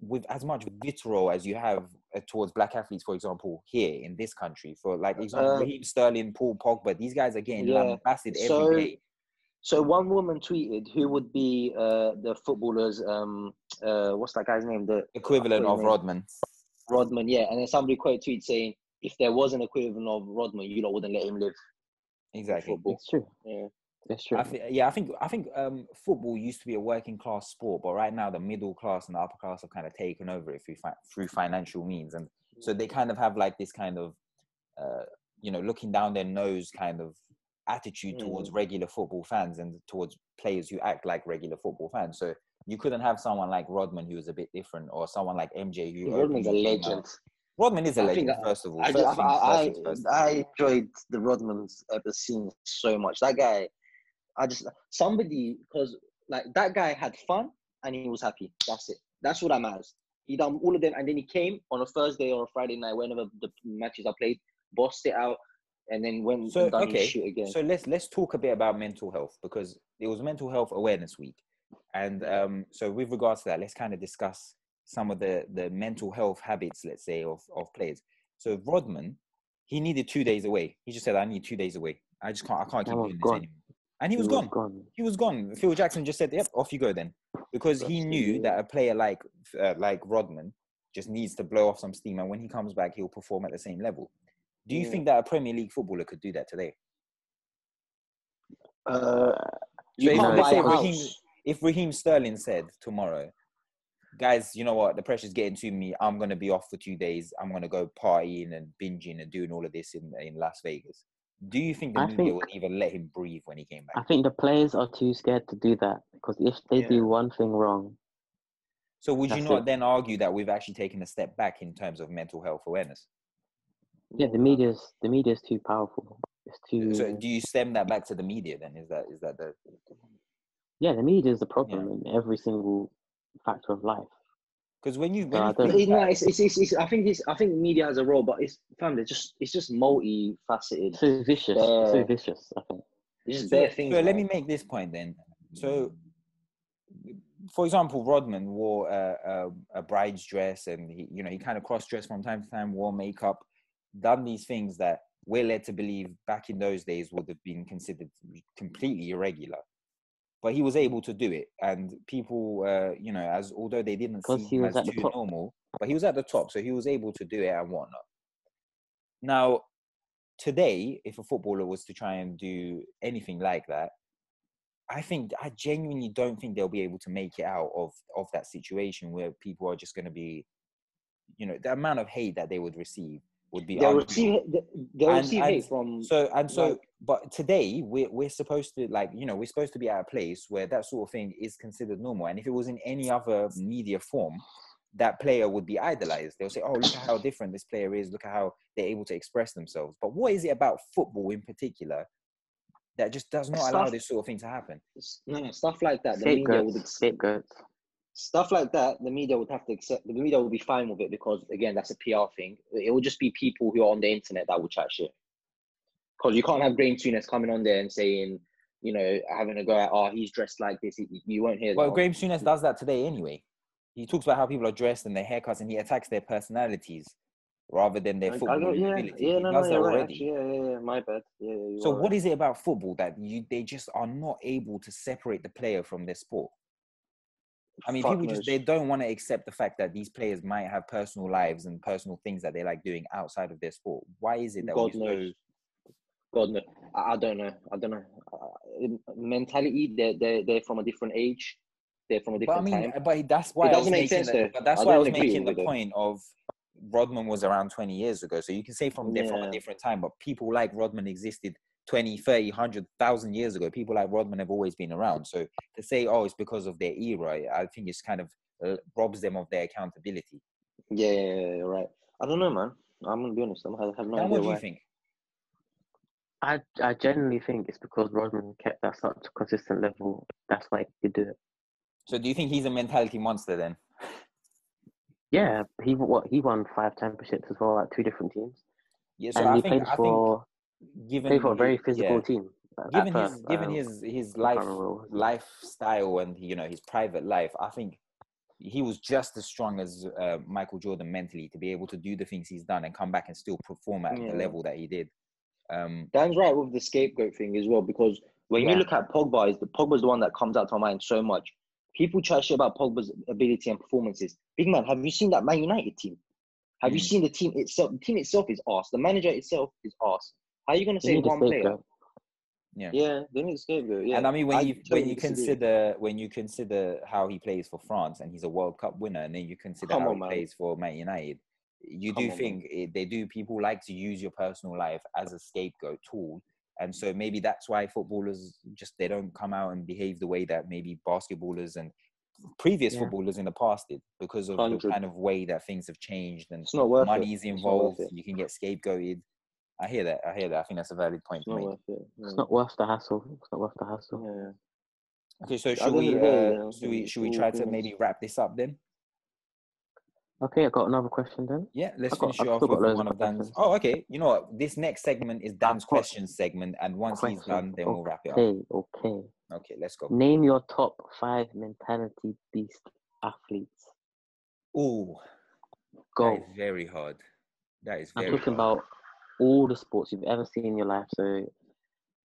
with as much vitriol as you have uh, towards black athletes, for example, here in this country. For like example, Uh, Raheem Sterling, Paul Pogba, these guys are getting Yeah. lambasted every So- day. So one woman tweeted, "Who would be uh, the footballers? Um, uh, what's that guy's name? The Equivalent of Rodman. Rodman, yeah. And then somebody quote tweet saying, "If there was an equivalent of Rodman, you lot wouldn't let him live Exactly. it's true. Yeah. It's true. I thi- yeah, I think I think um, football used to be a working class sport, but right now the middle class and the upper class have kind of taken over it through fi- through financial means, and so they kind of have like this kind of, uh, you know, looking down their nose kind of attitude towards regular football fans and towards players who act like regular football fans. So you couldn't have someone like Rodman who was a bit different, or someone like MJ who Rodman's a legend. out- Rodman is a I legend, I- first of all. I, just, I, I. I enjoyed the Rodman's ever seen so much. That guy, I just somebody because like that guy had fun and he was happy. That's it. That's what that matters. He done all of them, and then he came on a Thursday or a Friday night, whenever the matches are played, bossed it out, and then went So and done okay, his shit again. so let's let's talk a bit about mental health because it was Mental Health Awareness Week, and um, so with regards to that, let's kind of discuss some of the the mental health habits, let's say, of of players. So Rodman, he needed two days away. He just said, "I need two days away. I just can't. I can't keep Man was doing this anymore." And he was gone. gone. He was gone. Phil Jackson just said, "Yep, off you go then," because he knew that a player like uh, like Rodman just needs to blow off some steam, and when he comes back, he'll perform at the same level. Do you Yeah. think that a Premier League footballer could do that today? uh, you So if- can't let's buy say Raheem- if Raheem Sterling said tomorrow, guys, you know what, the pressure's getting to me. I'm gonna be off for two days. I'm gonna go partying and binging and doing all of this in in Las Vegas. Do you think the I media think- would even let him breathe when he came back? I think the players are too scared to do that because if they Yeah. do one thing wrong, So would you not it. then argue that we've actually taken a step back in terms of mental health awareness? yeah, the media's the media's too powerful. It's too So do you stem that back to the media then? Is that is that the yeah, the media is the problem in every single factor of life. Because when you No, when I you don't- It- no, it's, it's, it's, it's, I think it's, I think media has a role, but it's fam, it's just it's just multifaceted. So vicious, so vicious. I think. It's just so, things. so let me make this point then. So, for example, Rodman wore a, a, a bride's dress, and he, you know, he kind of cross-dressed from time to time, wore makeup, done these things that we're led to believe back in those days would have been considered completely irregular. But he was able to do it, and people, uh, you know, as although they didn't see him as too normal, but he was at the top, so he was able to do it and whatnot. Now, today, if a footballer was to try and do anything like that, I think I genuinely don't think they'll be able to make it out of of that situation where people are just going to be, you know, the amount of hate that they would receive would be They'll receive they'll And- receive and hate from So and so, like- but today we're we're supposed to like you know we're supposed to be at a place where that sort of thing is considered normal. And if it was in any other media form, that player would be idolized. They'll say, "Oh, look at how different this player is. Look at how they're able to express themselves." But what is it about football in particular that just does not allow this sort of thing to happen? no, no, stuff like that. The media would Scapegoats, ex- scapegoats. Stuff like that. The media would have to accept. The media would be fine with it because again, that's a PR thing. It would just be people who are on the internet that will chat shit. because you can't have Graham Souness coming on there and saying, you know, having a go at, oh, he's dressed like this. You- won't hear Well, that. Graham Souness does that today anyway. He talks about how people are dressed and their haircuts, and he attacks their personalities rather than their I- I football got- yeah, ability. yeah, he no, does no, right. Actually, yeah, yeah, yeah, my bad. Yeah, yeah, So what right. is it about football that you they just are not able to separate the player from their sport? I mean, people just they don't want to accept the fact that these players might have personal lives and personal things that they like doing outside of their sport. Why is it that God knows. God no, I, I don't know. I don't know. Uh, mentality, they're they they're from a different age. They're from a But I different mean, time. but that's why I was doesn't make making sense, the, but that's I why I was making the with it. point of Rodman was around 20 years ago. So you can say from they're from a different time, but people like Rodman existed 20, 30, 100,000 years ago. People like Rodman have always been around. So to say, oh, it's because of their era, I think it's kind of uh, robs them of their accountability. Yeah, yeah, yeah, yeah, right. I don't know, man. I'm gonna be honest. I'm, have no Dan, idea what do why. you think? I I genuinely think it's because Rodman kept at such a consistent level. That's why he could do it. So do you think he's a mentality monster then? Yeah, he what he won five championships as well at two different teams, Yeah, so and I he think, played I think for given played for a very physical yeah, team. given his given um, his his life can't remember what it was. lifestyle and you know his private life, I think he was just as strong as uh, Michael Jordan mentally to be able to do the things he's done and come back and still perform at Yeah. the level that he did. Um, Dan's right with the scapegoat thing as well because when Yeah. you look at Pogba, is the Pogba's the one that comes out to my mind so much. People try shit about Pogba's ability and performances. Big man, have you seen that Man United team? Have you Mm. seen the team itself? The team itself is arse. The manager itself is arse. How are you gonna They say one player? scapegoat. yeah. Yeah, they need a scapegoat. Yeah, And I mean, when you when you disagree. consider when you consider how he plays for France and he's a World Cup winner, and then you consider Come how on, he man. plays for Man United, you Come do on, think it, they do. People like to use your personal life as a scapegoat tool, and so maybe that's why footballers just they don't come out and behave the way that maybe basketballers and previous Yeah. footballers in the past did because of the kind of way that things have changed and it's not worth money it. is It's not worth involved. it. You can get scapegoated. I hear that. I hear that. I think that's a valid point It's to not worth it. It's not worth the hassle. It's not worth the hassle. Yeah. Okay, so should we day, uh, should we should we try to maybe wrap this up then? Okay, I got another question then. Yeah, let's got- finish I've it off with one of of Dan's. Oh, okay. You know what? This next segment is Dan's question segment, and once he's done, then we'll wrap it up. Okay, okay. Okay, let's go. Name your top five mentality beast athletes. Oh, Go. that is very hard. That is I'm talking hard. about all the sports you've ever seen in your life. So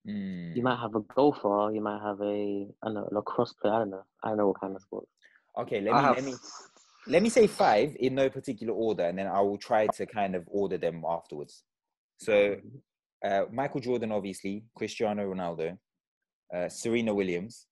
Mm. you might have a golfer, you might have a I don't know lacrosse player. I don't know. I don't know what kind of sports. Okay, let me have let me let me say five in no particular order, and then I will try to kind of order them afterwards. So, uh, Michael Jordan, obviously, Cristiano Ronaldo, uh, Serena Williams,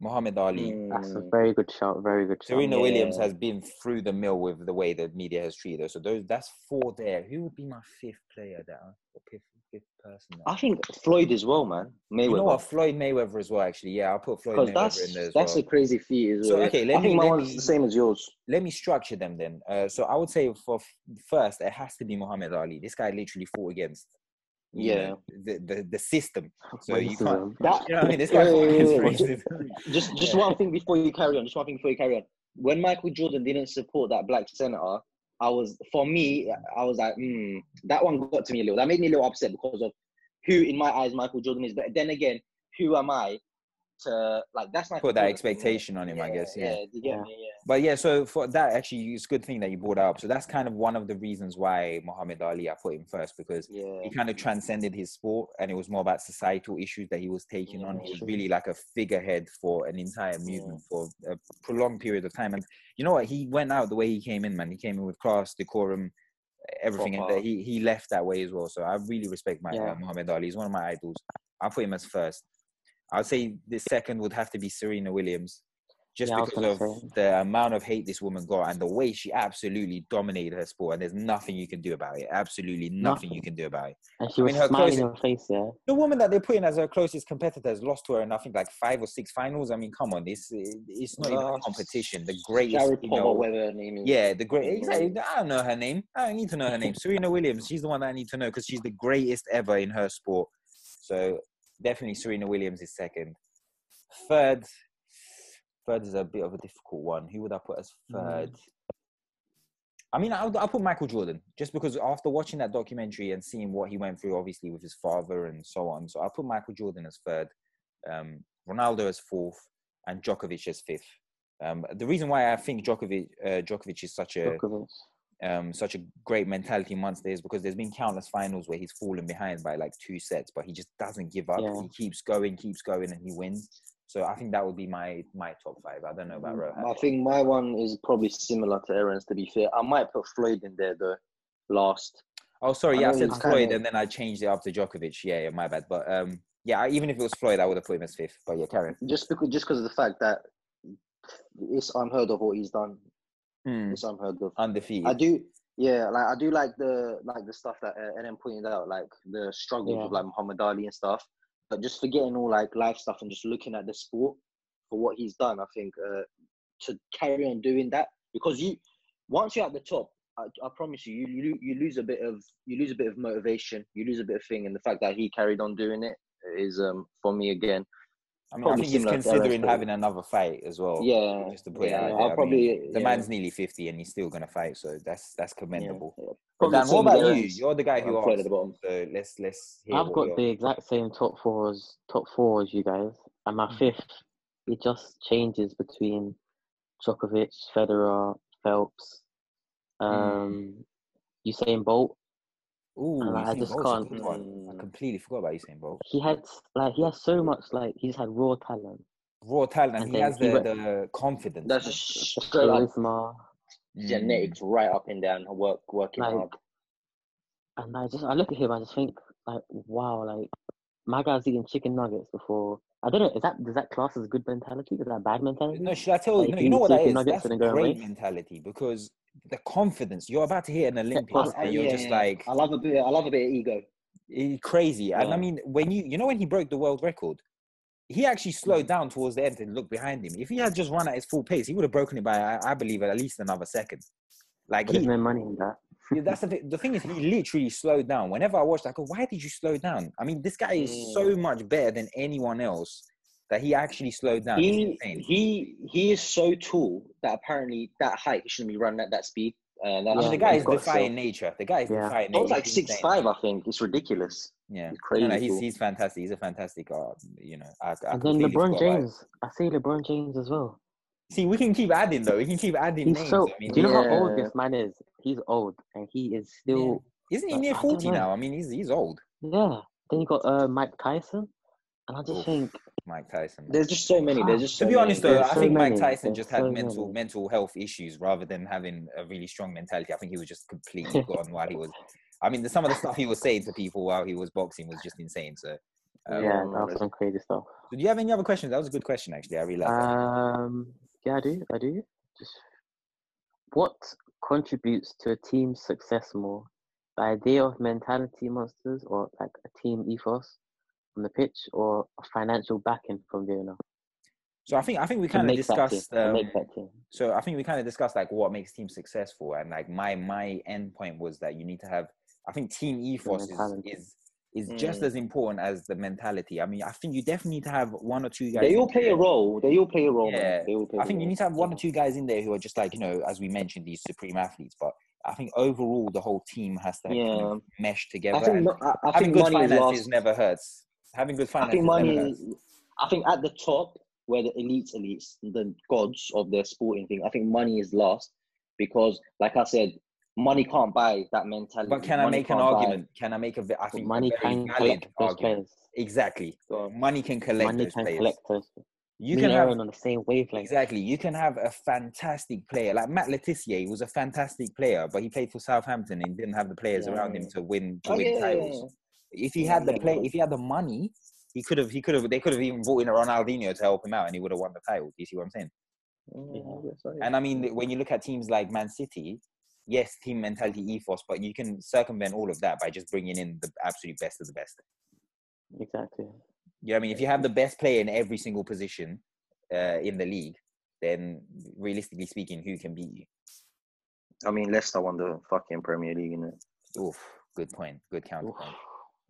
Muhammad Ali. That's a Mm. very good shout. Very good shout. Serena Williams has been through the mill with the way the media has treated her. So those that's four there. Who would be my fifth player that I- or fifth, fifth person? that- I think Floyd as well, man. Mayweather. you know what? Floyd Mayweather as well. Actually, yeah, I'll put Floyd Because Mayweather that's in there as that's well. a crazy feat as So, well. yeah. okay, let I think me- my one's the same as yours. Let me structure them then. Uh, so I would say for f- first, it has to be Muhammad Ali. This guy literally fought against, you Yeah. the, the the system. So you can't. That, You know what I mean? This guy Wait, fought wait, wait, wait. just just Yeah. one thing before you carry on. Just one thing before you carry on. When Michael Jordan didn't support that black senator, I was for me, I was like, hmm, that one got to me a little. That made me a little upset because of who, in my eyes, Michael Jordan is. But then again, who am I to like? That's not Put that expectation on him, I guess. Yeah. Yeah, you get Yeah. me. Yeah. But yeah, so for that, actually, it's a good thing that you brought up. So that's kind of one of the reasons why Muhammad Ali, I put him first because Yeah. he kind of transcended his sport and it was more about societal issues that he was taking on. He was really like a figurehead for an entire movement for a prolonged period of time. And you know what? He went out the way he came in, man. He came in with class, decorum, everything, and he he left that way as well. So I really respect my Yeah. uh, Muhammad Ali. He's one of my idols. I'll put him as first. I'd say the second would have to be Serena Williams. Just Yeah, because of say. the amount of hate this woman got and the way she absolutely dominated her sport, and there's nothing you can do about it. Absolutely nothing, you can do about it. And she I was mean, her smiling in closest- her face. Yeah. The woman that they put in as her closest competitor has lost to her in I think like five or six finals. I mean, come on, this eh, it's not even a competition. The greatest, Sharapova, you know, whatever her name is. yeah, the great. Exactly. I don't know her name. I don't need to know her name. Serena Williams. She's the one that I need to know because she's the greatest ever in her sport. So definitely Serena Williams is second. Third, third is a bit of a difficult one. Who would I put as third? I mean, I'll, I'll put Michael Jordan just because after watching that documentary and seeing what he went through, obviously with his father and so on. So I'll put Michael Jordan as third, um, Ronaldo as fourth, and Djokovic as fifth. Um, the reason why I think Djokovic, uh, Djokovic is such a Djokovic. Um, such a great mentality monster is because there's been countless finals where he's fallen behind by like two sets, but he just doesn't give up. Yeah. He keeps going, keeps going, and he wins. So I think that would be my my top five. I don't know about Rohan. Mm, I think my one is probably similar to Aaron's. To be fair, I might put Floyd in there though. Last, Oh, sorry. I Yeah, I know said Floyd, kinda- and then I changed it up to Djokovic. Yeah, yeah, my bad. But um, yeah, even if it was Floyd, I would have put him as fifth. But yeah, Karen. just because just because of the fact that it's unheard of what he's done. Hmm. It's unheard of. Undefeated. I do, yeah, like I do like the like the stuff that uh, Ellen pointed out, like the struggles Yeah. of like Muhammad Ali and stuff. But just forgetting all like life stuff and just looking at the sport for what he's done, I think uh, to carry on doing that because you once you're at the top, I, I promise you, you you you lose a bit of you lose a bit of motivation, you lose a bit of thing, and the fact that he carried on doing it is um for me again. I mean, I probably think he's considering having another fight as well. Yeah, Just to put yeah, it out I'll. I probably- mean, the yeah. man's nearly fifty and he's still gonna fight, so that's that's commendable. yeah. But Probably Dan, what about you? You're the guy who I'm Floyd asked. at the bottom. So let's let's hear I've got the exact same top fours, top four as you guys, and my Mhm. fifth, it just changes between Djokovic, Federer, Phelps, um, Usain Bolt. Ooh, and I just Bolt's a can't- good. I Mm. completely forgot about Usain Bolt. He had like he has so much like he's had raw talent, Raw talent, and And he then has he the, went- the confidence. That's man. just the straight up charisma, Mm. genetics right up and down, work working Like, hard. and I just I look at him, I just think like wow, like my guy's eating chicken nuggets before. I don't know, is that does that class as good mentality? Is that bad mentality? No, should I tell Like, you? No, if you know what that chicken is. nuggets That's and then go and great race? mentality because the confidence you're about to hit an Olympics, plus- and you're Yeah, just yeah. like I love a bit. I love a bit of ego. Crazy. And I mean, when you you know when he broke the world record, he actually Mm. slowed down towards the end and looked behind him. If he had just run at his full pace, he would have broken it by I, I believe at least another second. Like But he, no money in that. That's the thing. The thing is, he literally slowed down. Whenever I watched, I go, "Why did you slow down?" I mean, this guy is Mm. so much better than anyone else that he actually slowed down. He he he is so tall that apparently that height he shouldn't be running at that speed. And that's mean, the guy is defying self- nature. The guy is Yeah. defying nature. was like six insane. five, I think. It's ridiculous. Yeah, He's no, no, he's he's fantastic. He's a fantastic. Uh, you know, I, I And then LeBron forgot about. James, I say LeBron James as well. See, we can keep adding though. We can keep adding He's names. so. I mean, do you know how old this man is? He's old, and he is still. isn't he near forty know. now? I mean, he's he's old. Yeah. Then you got uh, Mike Tyson, and I just Oof. think Mike Tyson. man. There's just so many. There's just to so be many. honest though, There's I so think Mike. Tyson There's just had so mental many. mental health issues rather than having a really strong mentality. I think he was just completely gone while he was. I mean, the, some of the stuff he was saying to people while he was boxing was just insane. So, um, yeah, that was some crazy stuff. do you have any other questions? That was a good question, actually. I realized. that. Um, yeah, I do. I do. Just what contributes to a team's success more? The idea of mentality monsters, or like a team ethos on the pitch, or financial backing from the owner So I think I think we to kind of make that team? discussed. Um, make that team. so I think we kind of discussed like what makes teams successful, and like my my end point was that you need to have. I think team ethos is mentality. is is just Mm. as important as the mentality. I mean, I think you definitely need to have one or two guys. They all play there. a role. They all play a role. man. Yeah, They all play I a think you need to have one or two guys in there who are just like you know, as we mentioned, these supreme athletes. But I think overall, the whole team has to kind of mesh together. I think. and I, I think good money finances last. never hurts. Having good I think money. never hurts. is- I think at the top, where the elites, elites, the gods of the sporting thing, I think money is last because, like I said, money can't buy that mentality. But can I make an can't buy- argument? Can I make a? I think money can collect those argument. players. Exactly. On. Money can collect Money those can players. collect those. You Me can have on the same wavelength. exactly. You can have a fantastic player like Matt Le Tissier. Was a fantastic player, but he played for Southampton and didn't have the players around him to win to Oh, win yeah, yeah, titles. Yeah. If he Yeah, had the yeah, play, if he had the money, he could have. He could have. They could have even brought in a Ronaldinho to help him out, and he would have won the title. Do you see what I'm saying? I so, yeah. And I mean, when you look at teams like Man City, yes, team mentality, ethos, but you can circumvent all of that by just bringing in the absolute best of the best. Exactly. You know I mean? If you have the best player in every single position uh, in the league, then realistically speaking, who can beat you? I mean, Leicester won the fucking Premier League, innit? Oof, good point. Good counterpoint.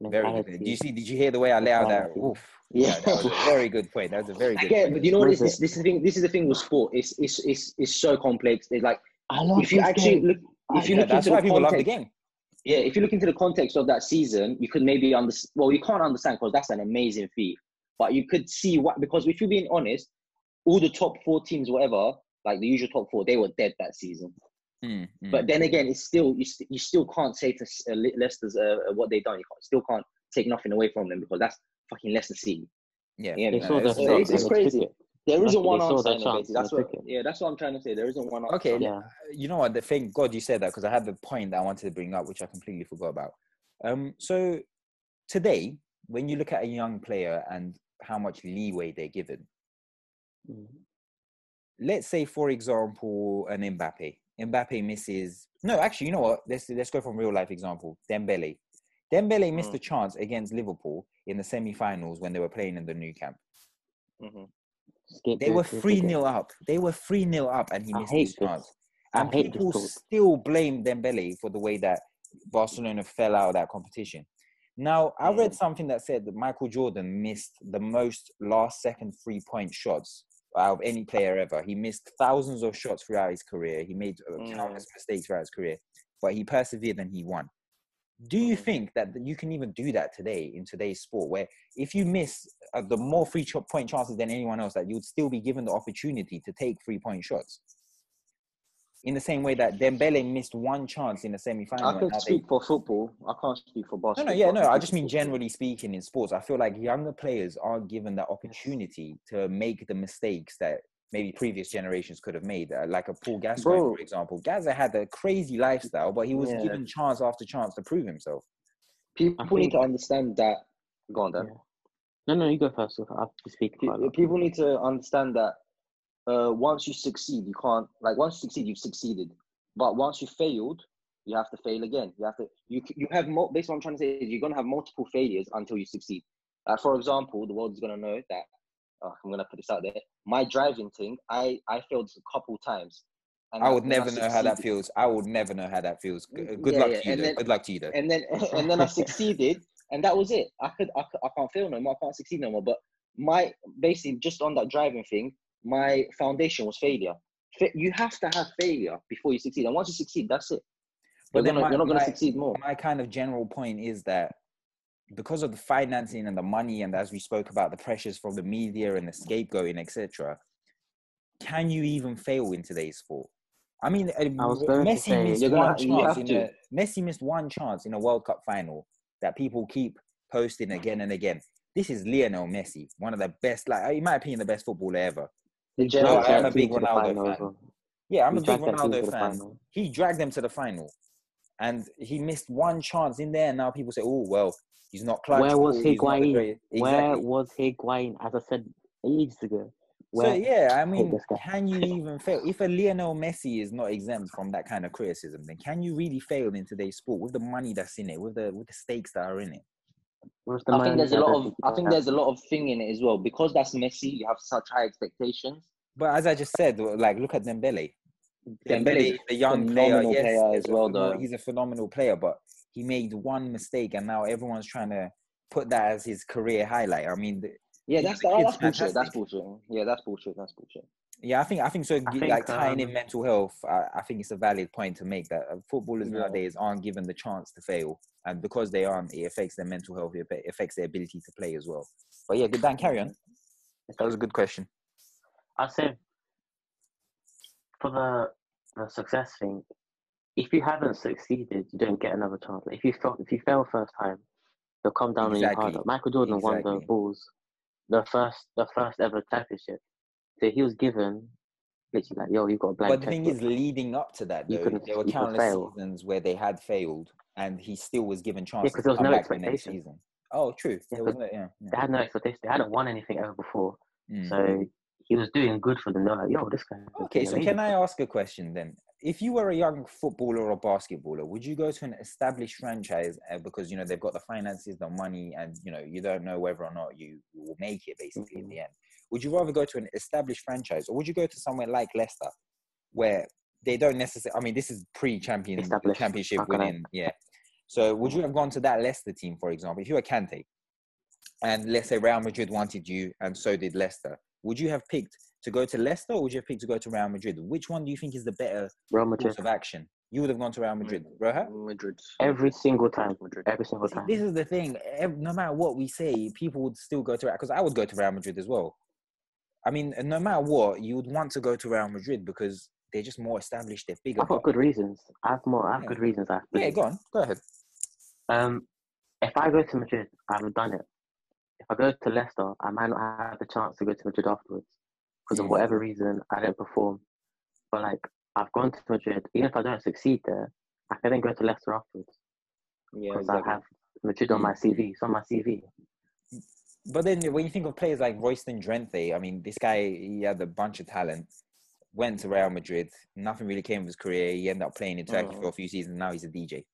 Oof. Very good. Mentality. Do you see? Did you hear the way I lay out that? Oof. Yeah. Yeah, that was a very good point. That was a very good. Again, point. but you know what? This, Was this, this is the thing. This is the thing with sport. It's it's it's, it's so complex. It's like I love if you actually game. look, if you Yeah, look that's into why the people love the context, game. yeah, if you look into the context of that season, you could maybe understand. Well, you can't understand because that's an amazing feat. But you could see what because if you're being honest, all the top four teams, whatever, like the usual top four, they were dead that season. Mm, mm. But then again, it's still you, st- you still can't say to S- uh, Leicester's uh, uh, what they done. You can't, still can't take nothing away from them because that's fucking Leicester City. yeah, Yeah, They man, saw it's- it's- it's crazy. took. There isn't one they saw answer their in it, chance That's what. took. Yeah, that's what I'm trying to say. There isn't one answer. Okay, Yeah. you know what? The thing, God, you said that because I had the point that I wanted to bring up, which I completely forgot about. Um, so today, when you look at a young player and how much leeway they're given, Mm. let's say, for example, an Mbappe. Mbappe misses. No, actually, you know what? Let's let's go from real life example. Dembele. Dembele missed Mm. a chance against Liverpool in the semi-finals when they were playing in the Nou Camp. Mhm. Skip They it, were skip it, three skip 0 up. They were three 0 up, and he I missed hate his this. chance. And people still blame Dembele for the way that Barcelona fell out of that competition. Now, I read Mm. something that said that Michael Jordan missed the most last second three point shots out of any player ever. He missed thousands of shots throughout his career. He made uh, Mm. countless mistakes throughout his career, but he persevered and he won. Do you Mhm. think that you can even do that today in today's sport, where if you miss uh, the more free point chances than anyone else, that you would still be given the opportunity to take three point shots? In the same way that Dembele missed one chance in the semi final. I could speak for football. I can't speak for No, basketball. no, yeah, no. I just mean generally speaking in sports. I feel like younger players aren't given the opportunity to make the mistakes that maybe previous generations could have made. Uh, Like a Paul Gascoigne, Bro. for example. Gazza had a crazy lifestyle, but he was Yeah. given chance after chance to prove himself. People need to understand that. Go on, Dan. Yeah. No, no, you go first. I have to speak Pe- quite a lot. People need to understand that uh, once you succeed, you can't like once you succeed, you've succeeded. But once you failed, you have to fail again. You have to you you have mo- basically what I'm trying to say is you're gonna have multiple failures until you succeed. For example, the world is gonna know that uh, I'm gonna put this out there. My driving thing, I I failed a couple times. And I would never know how that feels. I would never know how that feels. Good Yeah, luck yeah, to you, then- Good luck to you, though. and then and then I succeeded, and that was it. I could I, could, I can't fail no more. I can't succeed no more. But my basically just on that driving thing, my foundation was failure. You have to have failure before you succeed, and once you succeed, that's it. But You're, then my- you're not gonna succeed more. my kind of general point is that because of the financing and the money and as we spoke about the pressures from the media and the scapegoating etc can you even fail in today's sport i mean I was to messi say- missed You're gonna one you chance have in to. a, messi missed one chance in a world cup final that people keep posting again and again this is lionel messi one of the best like in my opinion the best footballer ever The general dragged I am a big team to the Ronaldo fan. yeah i'm He a big dragged that team to ronaldo fan he dragged them to the final and he missed one chance in there and now people say oh well he's not clutch Where was oh, Higuain? great-" Where Exactly. was Higuain? As I said ages ago. so yeah i mean can you even fail if a lionel messi is not exempt from that kind of criticism then can you really fail in today's sport with the money that's in it with the with the stakes that are in it I think there's a lot of I think there's a lot of thing in it as well because that's Messi. You have such high expectations. but as i just said like look at dembele Dembele Dembele, the young player, phenomenal yes, player as well, though. He's a phenomenal player, but he made one mistake, and now everyone's trying to put that as his career highlight. I mean, the, Yeah, The that's kid's oh, that's bullshit. That's fantastic. bullshit. Yeah, that's bullshit. That's bullshit. Yeah, I think I think so. I think, like tying in um, mental health, I, I think it's a valid point to make that uh, footballers Yeah. nowadays aren't given the chance to fail, and because they aren't, it affects their mental health. It affects their ability to play as well. But yeah, good. Dan, carry on. That was a good question. I said for the the success thing, if you haven't succeeded, you don't get another chance. If you fail, if you fail first time, they'll come down you Exactly. harder. Michael Jordan won the Bulls, the first the first ever championship. So he was given literally like, yo, you've got a blank But the thing is, leading up to that, though, there were countless seasons where they had failed, and he still was given chances 'cause because there was no back the next expectation. season. Oh, true. Yeah, There it? Yeah. yeah. they had no expectation. They hadn't won anything ever before. Mm. So he was doing good for them. They're like, yo, this guy. Okay, so amazing can I ask a question then? If you were a young footballer or basketballer, would you go to an established franchise uh, because you know they've got the finances, the money, and you know you don't know whether or not you will make it basically in the end? Would you rather go to an established franchise or would you go to somewhere like Leicester, where they don't necessarily? I mean, this is pre-champion Established. championship Okay. winning, yeah. So would you have gone to that Leicester team, for example, if you were Kante, and let's say Real Madrid wanted you, and so did Leicester? Would you have picked to go to Leicester or would you have picked to go to Real Madrid? Which one do you think is the better Real Madrid. course of action? You would have gone to Real Madrid, Roja? Madrid. Every single time. Madrid. Every single time. This is the thing. No matter what we say, people would still go to Real. because I would go to Real Madrid as well. I mean, no matter what, you would want to go to Real Madrid because they're just more established. They're bigger. I've got good reasons. I have more. I have Yeah. good reasons. I Yeah, go on. Go ahead. Um, if I go to Madrid, I haven't done it. If I go to Leicester, I might not have the chance to go to Madrid afterwards because of whatever reason I didn't perform. But like, I've gone to Madrid. Even if I don't succeed there, I can then go to Leicester afterwards Yeah, because exactly. I have Madrid on my. CV. It's on my CV. But then when you think of players like Royston Drenthe, I mean, this guy, he had a bunch of talent, went to Real Madrid, nothing really came of his career. He ended up playing in Turkey Mm. for a few seasons. Now he's a DJ.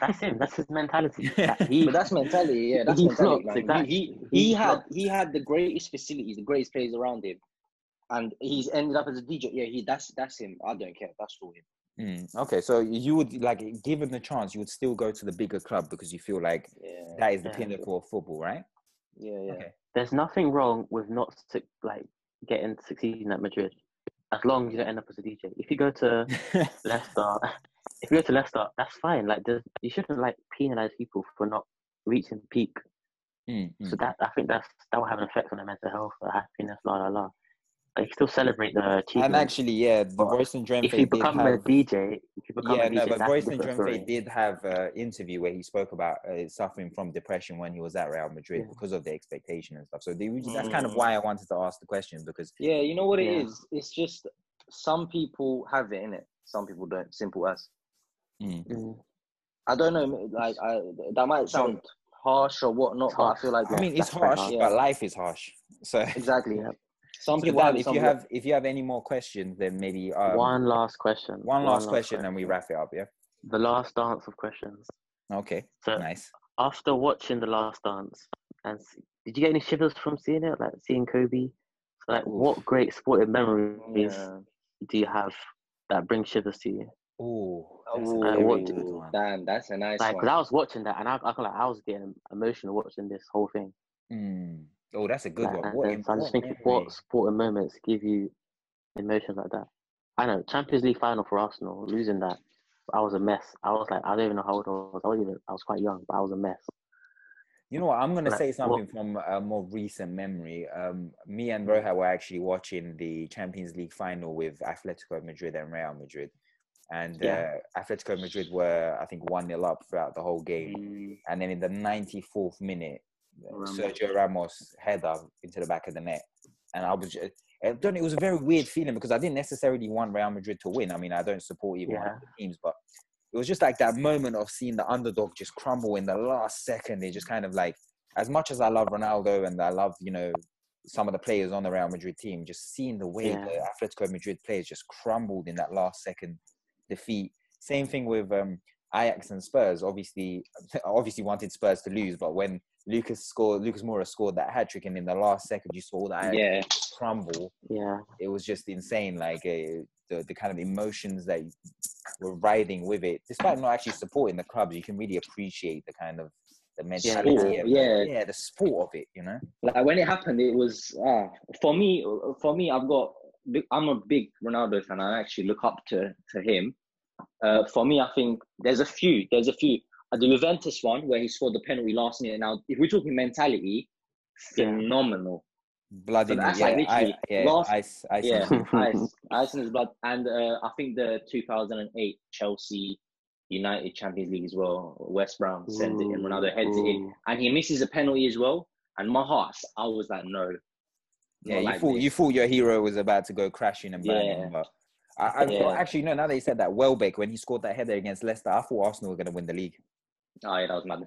That's him. That's his mentality. That he, But that's mentality, yeah. That's He mentality. flops, man. exactly. He he, he He had he had the greatest facilities, the greatest players around him, and he's ended up as a DJ. Yeah, he that's that's him. I don't care. That's for him. Mm, Okay, so you would like, given the chance, you would still go to the bigger club because you feel like Yeah, that is the Yeah. pinnacle of football, right? Yeah, yeah. Okay. there's nothing wrong with not like getting succeeding at Madrid, as long as you don't end up as a DJ. If you go to Leicester, if you go to Leicester, that's fine. Like, you shouldn't like penalize people for not reaching peak. Mm, So that I think that's that will have an effect on their mental health, their happiness, la la la. Like, you still celebrate the And achievement. actually, yeah, the But Royston Drenthe if you did become have, a DJ, if you become yeah, a DJ, Yeah, no, but that's a Royston different Drenthe story. did have an interview where he spoke about uh, suffering from depression when he was at Real Madrid Yeah. because of the expectation and stuff. So they, that's kind of Mm. why I wanted to ask the question because Yeah, you know what it is. Yeah. It's just some people have it in it. Some people don't. Simple as. mm, Mm. I don't know. Like I, that might sound harsh or whatnot, but I feel like I mean, it's that's very harsh. Yeah. but life is harsh. So, exactly. Yeah. Some so people Dan, have if some you people- have if you have any more questions, then maybe um, one last question. one last question, and we wrap it up. Yeah. The last dance of questions. Okay. So Nice. after watching the last dance, and s- did you get any shivers from seeing it? Like seeing Kobe? So, like, Oof. what great sporting memories Yeah. do you have that bring shivers to you? Oh, that's a Ooh, Uh, very what do- one. that's a nice Like, one. because I was watching that, and I, I feel like I was getting emotional watching this whole thing. Mm. Oh, that's a good Like, one. What, I'm what just thinking, memory? what sporting moments give you emotions like that? I know Champions League final for Arsenal, losing that, I was a mess. I was like, I don't even know how old I was. I was even, I was quite young, but I was a mess. You know what? I'm gonna Like, say what- something from a more recent memory. Um, me and Roja were actually watching the Champions League final with Atletico Madrid and Real Madrid, and Yeah. uh, Atletico Madrid were, I think, one 0 up throughout the whole game. Mm, And then in the 94th minute, Ramos. Sergio Ramos header into the back of the net, and I was. Just, I don't it was a very weird feeling because I didn't necessarily want Real Madrid to win. I mean, I don't support either one Yeah. of the teams, but it was just like that moment of seeing the underdog just crumble in the last second. It just kind of like, as much as I love Ronaldo and I love, you know, some of the players on the Real Madrid team, just seeing the way Yeah. the Atletico Madrid players just crumbled in that last second defeat. Same thing with um, Ajax and Spurs. Obviously, obviously wanted Spurs to lose, but when Lucas scored, Lucas Moura scored that hat trick, and in the last second you saw that yeah, crumble Yeah, it was just insane like uh, the, the kind of emotions that were riding with it despite not actually supporting the clubs you can really appreciate the kind of the mentality and the- yeah. yeah the sport of it you know like when it happened, it was uh, for me. For me, I've got. I'm a big Ronaldo fan. I actually look up to to him. Uh, for me, I think there's a few. There's a few. Uh, the Juventus one where he scored the penalty last minute. Now, if we're talking mentality, phenomenal. blood So in that's yeah, like I, yeah last- ice ice Yeah, ice, ice in his blood, and uh, I think the 2008 Chelsea United Champions League as well. Wes Brown sends it in, Ronaldo heads it in, and he misses a penalty as well. And my heart, I was like, no. yeah you like thought you thought your hero was about to go crashing and burning Yeah. but I, I Yeah. actually no now that you said that Welbeck when he scored that header against Leicester I thought Arsenal were going to win the league Oh yeah, that was mad.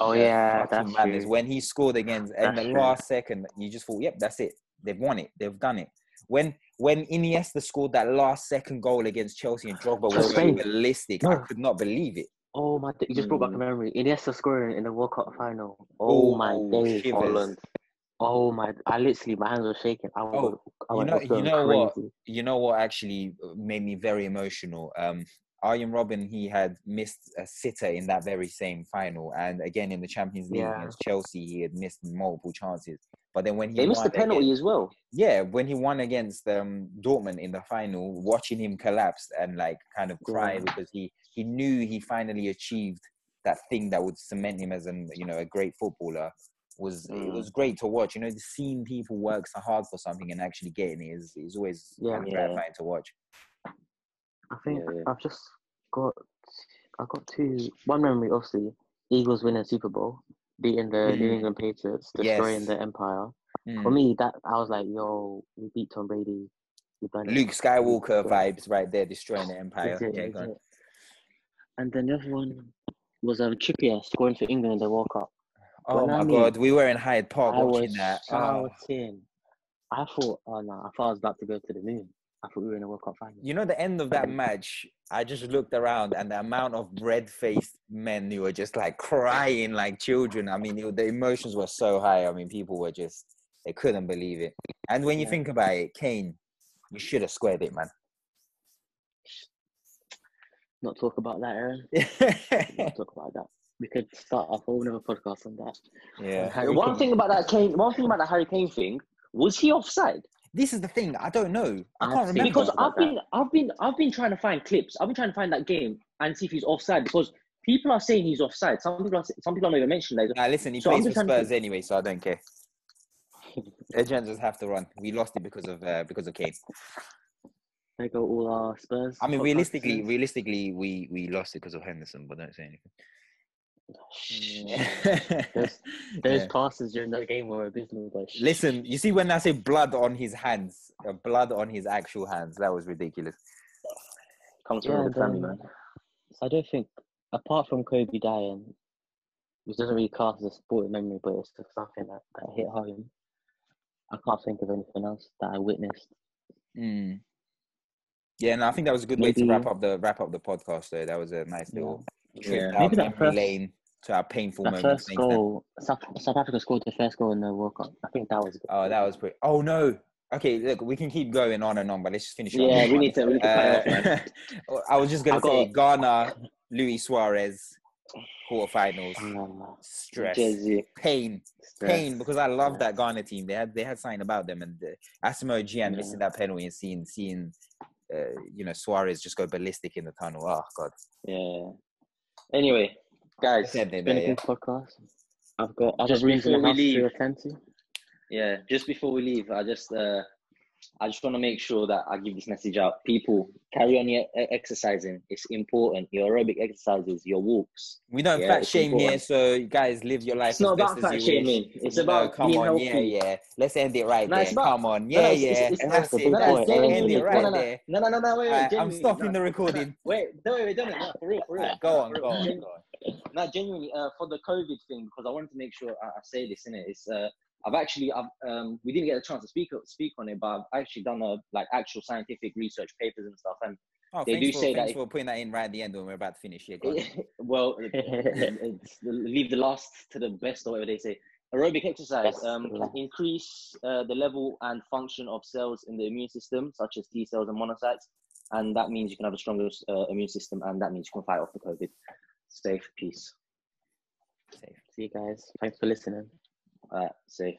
Oh yeah, that's madness. true. When he scored against in the last second, you just thought, "Yep, that's it. They've won it. They've done it." When when Iniesta scored that last second goal against Chelsea and Drogba was Just going saying. ballistic, I could not believe it. Oh my! You just brought back a Mm. memory. Iniesta scoring in the World Cup final. Oh, my Oh, days. Holland. Oh my! I literally my hands were shaking. I was, I you know- you know what? You know what actually made me very emotional? Um, Arjen Robben, he had missed a sitter in that very same final, and again in the Champions League Yeah. against Chelsea, he had missed multiple chances. But then when he They missed the penalty against- as well. yeah, when he won against um, Dortmund in the final, watching him collapse and like kind of cry Yeah. because he he knew he finally achieved that thing that would cement him as an you know a great footballer was it Mm. was great to watch. You know, seeing people work so hard for something and actually getting it is is always Yeah. of Yeah. gratifying to watch. I think Yeah, yeah. I've just got I got two one memory obviously Eagles winning Super Bowl, beating the New Mhm. England Patriots, destroying Yes. the Empire. Mm. For me, that I was like, yo, we beat Tom Brady. We done it. Luke Skywalker vibes right there, destroying the empire. Legit, Yeah, go on. legit. And then the other one was um Trippier scoring for England in the World Cup. Oh When I my mean- god, we were in Hyde Park I watching was that. Oh. shouting. I thought, oh no, I thought I was about to go to the moon. I thought we were in a World Cup final. You know, the end of that match, I just looked around and the amount of red faced men who were just like crying like children. I mean, it, the emotions were so high. I mean, people were just, they couldn't believe it. And when you Yeah. think about it, Kane, you should have squared it, man. Not talk about that, Aaron. Not talk about that. We could start a whole other podcast on that. yeah. Harry one Kane. thing about that Kane, one thing about the Harry Kane thing, was he offside? This is the thing. I don't know. I can't remember. Because I've been, I've been, I've been trying to find clips. I've been trying to find that game and see if he's offside because people are saying he's offside. Some people are, some people are not even mentioning that. Nah, listen, he So plays for trying to Spurs anyway, so I don't care. Legends just have to run. We lost it because of uh, because of Kane. They go all our Spurs. I mean, realistically, realistically, we we lost it because of Henderson, but don't say anything. Those- those Yeah. passes during that game were abysmal. But sh- Listen, you see when I say blood on his hands, uh, blood on his actual hands, that was ridiculous. Comes from the family, man. So I don't think, apart from Kobe dying, which doesn't really cast as a sporting memory, but it's just something that, that hit home. I can't think of anything else that I witnessed. Mm. Yeah, and I think that was a good way to wrap up the wrap up the podcast. Though that was a nice little trip Yeah. Maybe that first- lane to our painful The moments. first goal, South, South Africa scored the first goal in the World Cup. I think that was. Good. Oh, that was pretty. Oh no. Okay, look, we can keep going on and on, but let's just finish. Yeah, we need to, we need to cut off, man. Uh, I was just gonna I say got- Ghana, Luis Suarez, quarterfinals, Uh, stress, pain, Stress. pain, because I love that Ghana team. They had they had something about them, and uh, Asamoah Gyan Yeah. missing that penalty and seeing seeing, uh, you know, Suarez just go ballistic in the tunnel. Oh God, Yeah. Anyway, guys. Let's end it it's been there, a yeah. good podcast. I've got other Just rooms before we leave- Yeah, just before we leave, I just uh, I just want to make sure that I give this message out. People, carry on your exercising. It's important. Your aerobic exercises, your walks. We don't Yeah, fat shame here, so you guys live your life. It's not about fat you wish. shaming. It's No, about come on, healthy. yeah, yeah. Let's end it right No, there. about- come on, no, yeah, it's- yeah. it's- it's- That's it. about That's. End it No, right no, no. there. No, no, no, no, wait, wait. I'm stopping the recording. Wait, no, wait, wait, don't? No, for real, for real. Go on, go on, go on. No, genuinely, uh, for the COVID thing, because I wanted to make sure I, I say this in it. It's uh, I've actually, I've, um, we didn't get a chance to speak speak on it, but I've actually done a like actual scientific research papers and stuff. And Oh, They do for, say that thanks if- for putting that in right at the end when we're about to finish. Yeah, go well, it's, leave the last to the best, or whatever they say. Aerobic exercise Best um, can increase uh, the level and function of cells in the immune system, such as T cells and monocytes, and that means you can have a stronger uh, immune system, and that means you can fight off the COVID. Safe, peace. Safe. See you guys. Thanks for listening. Right, safe.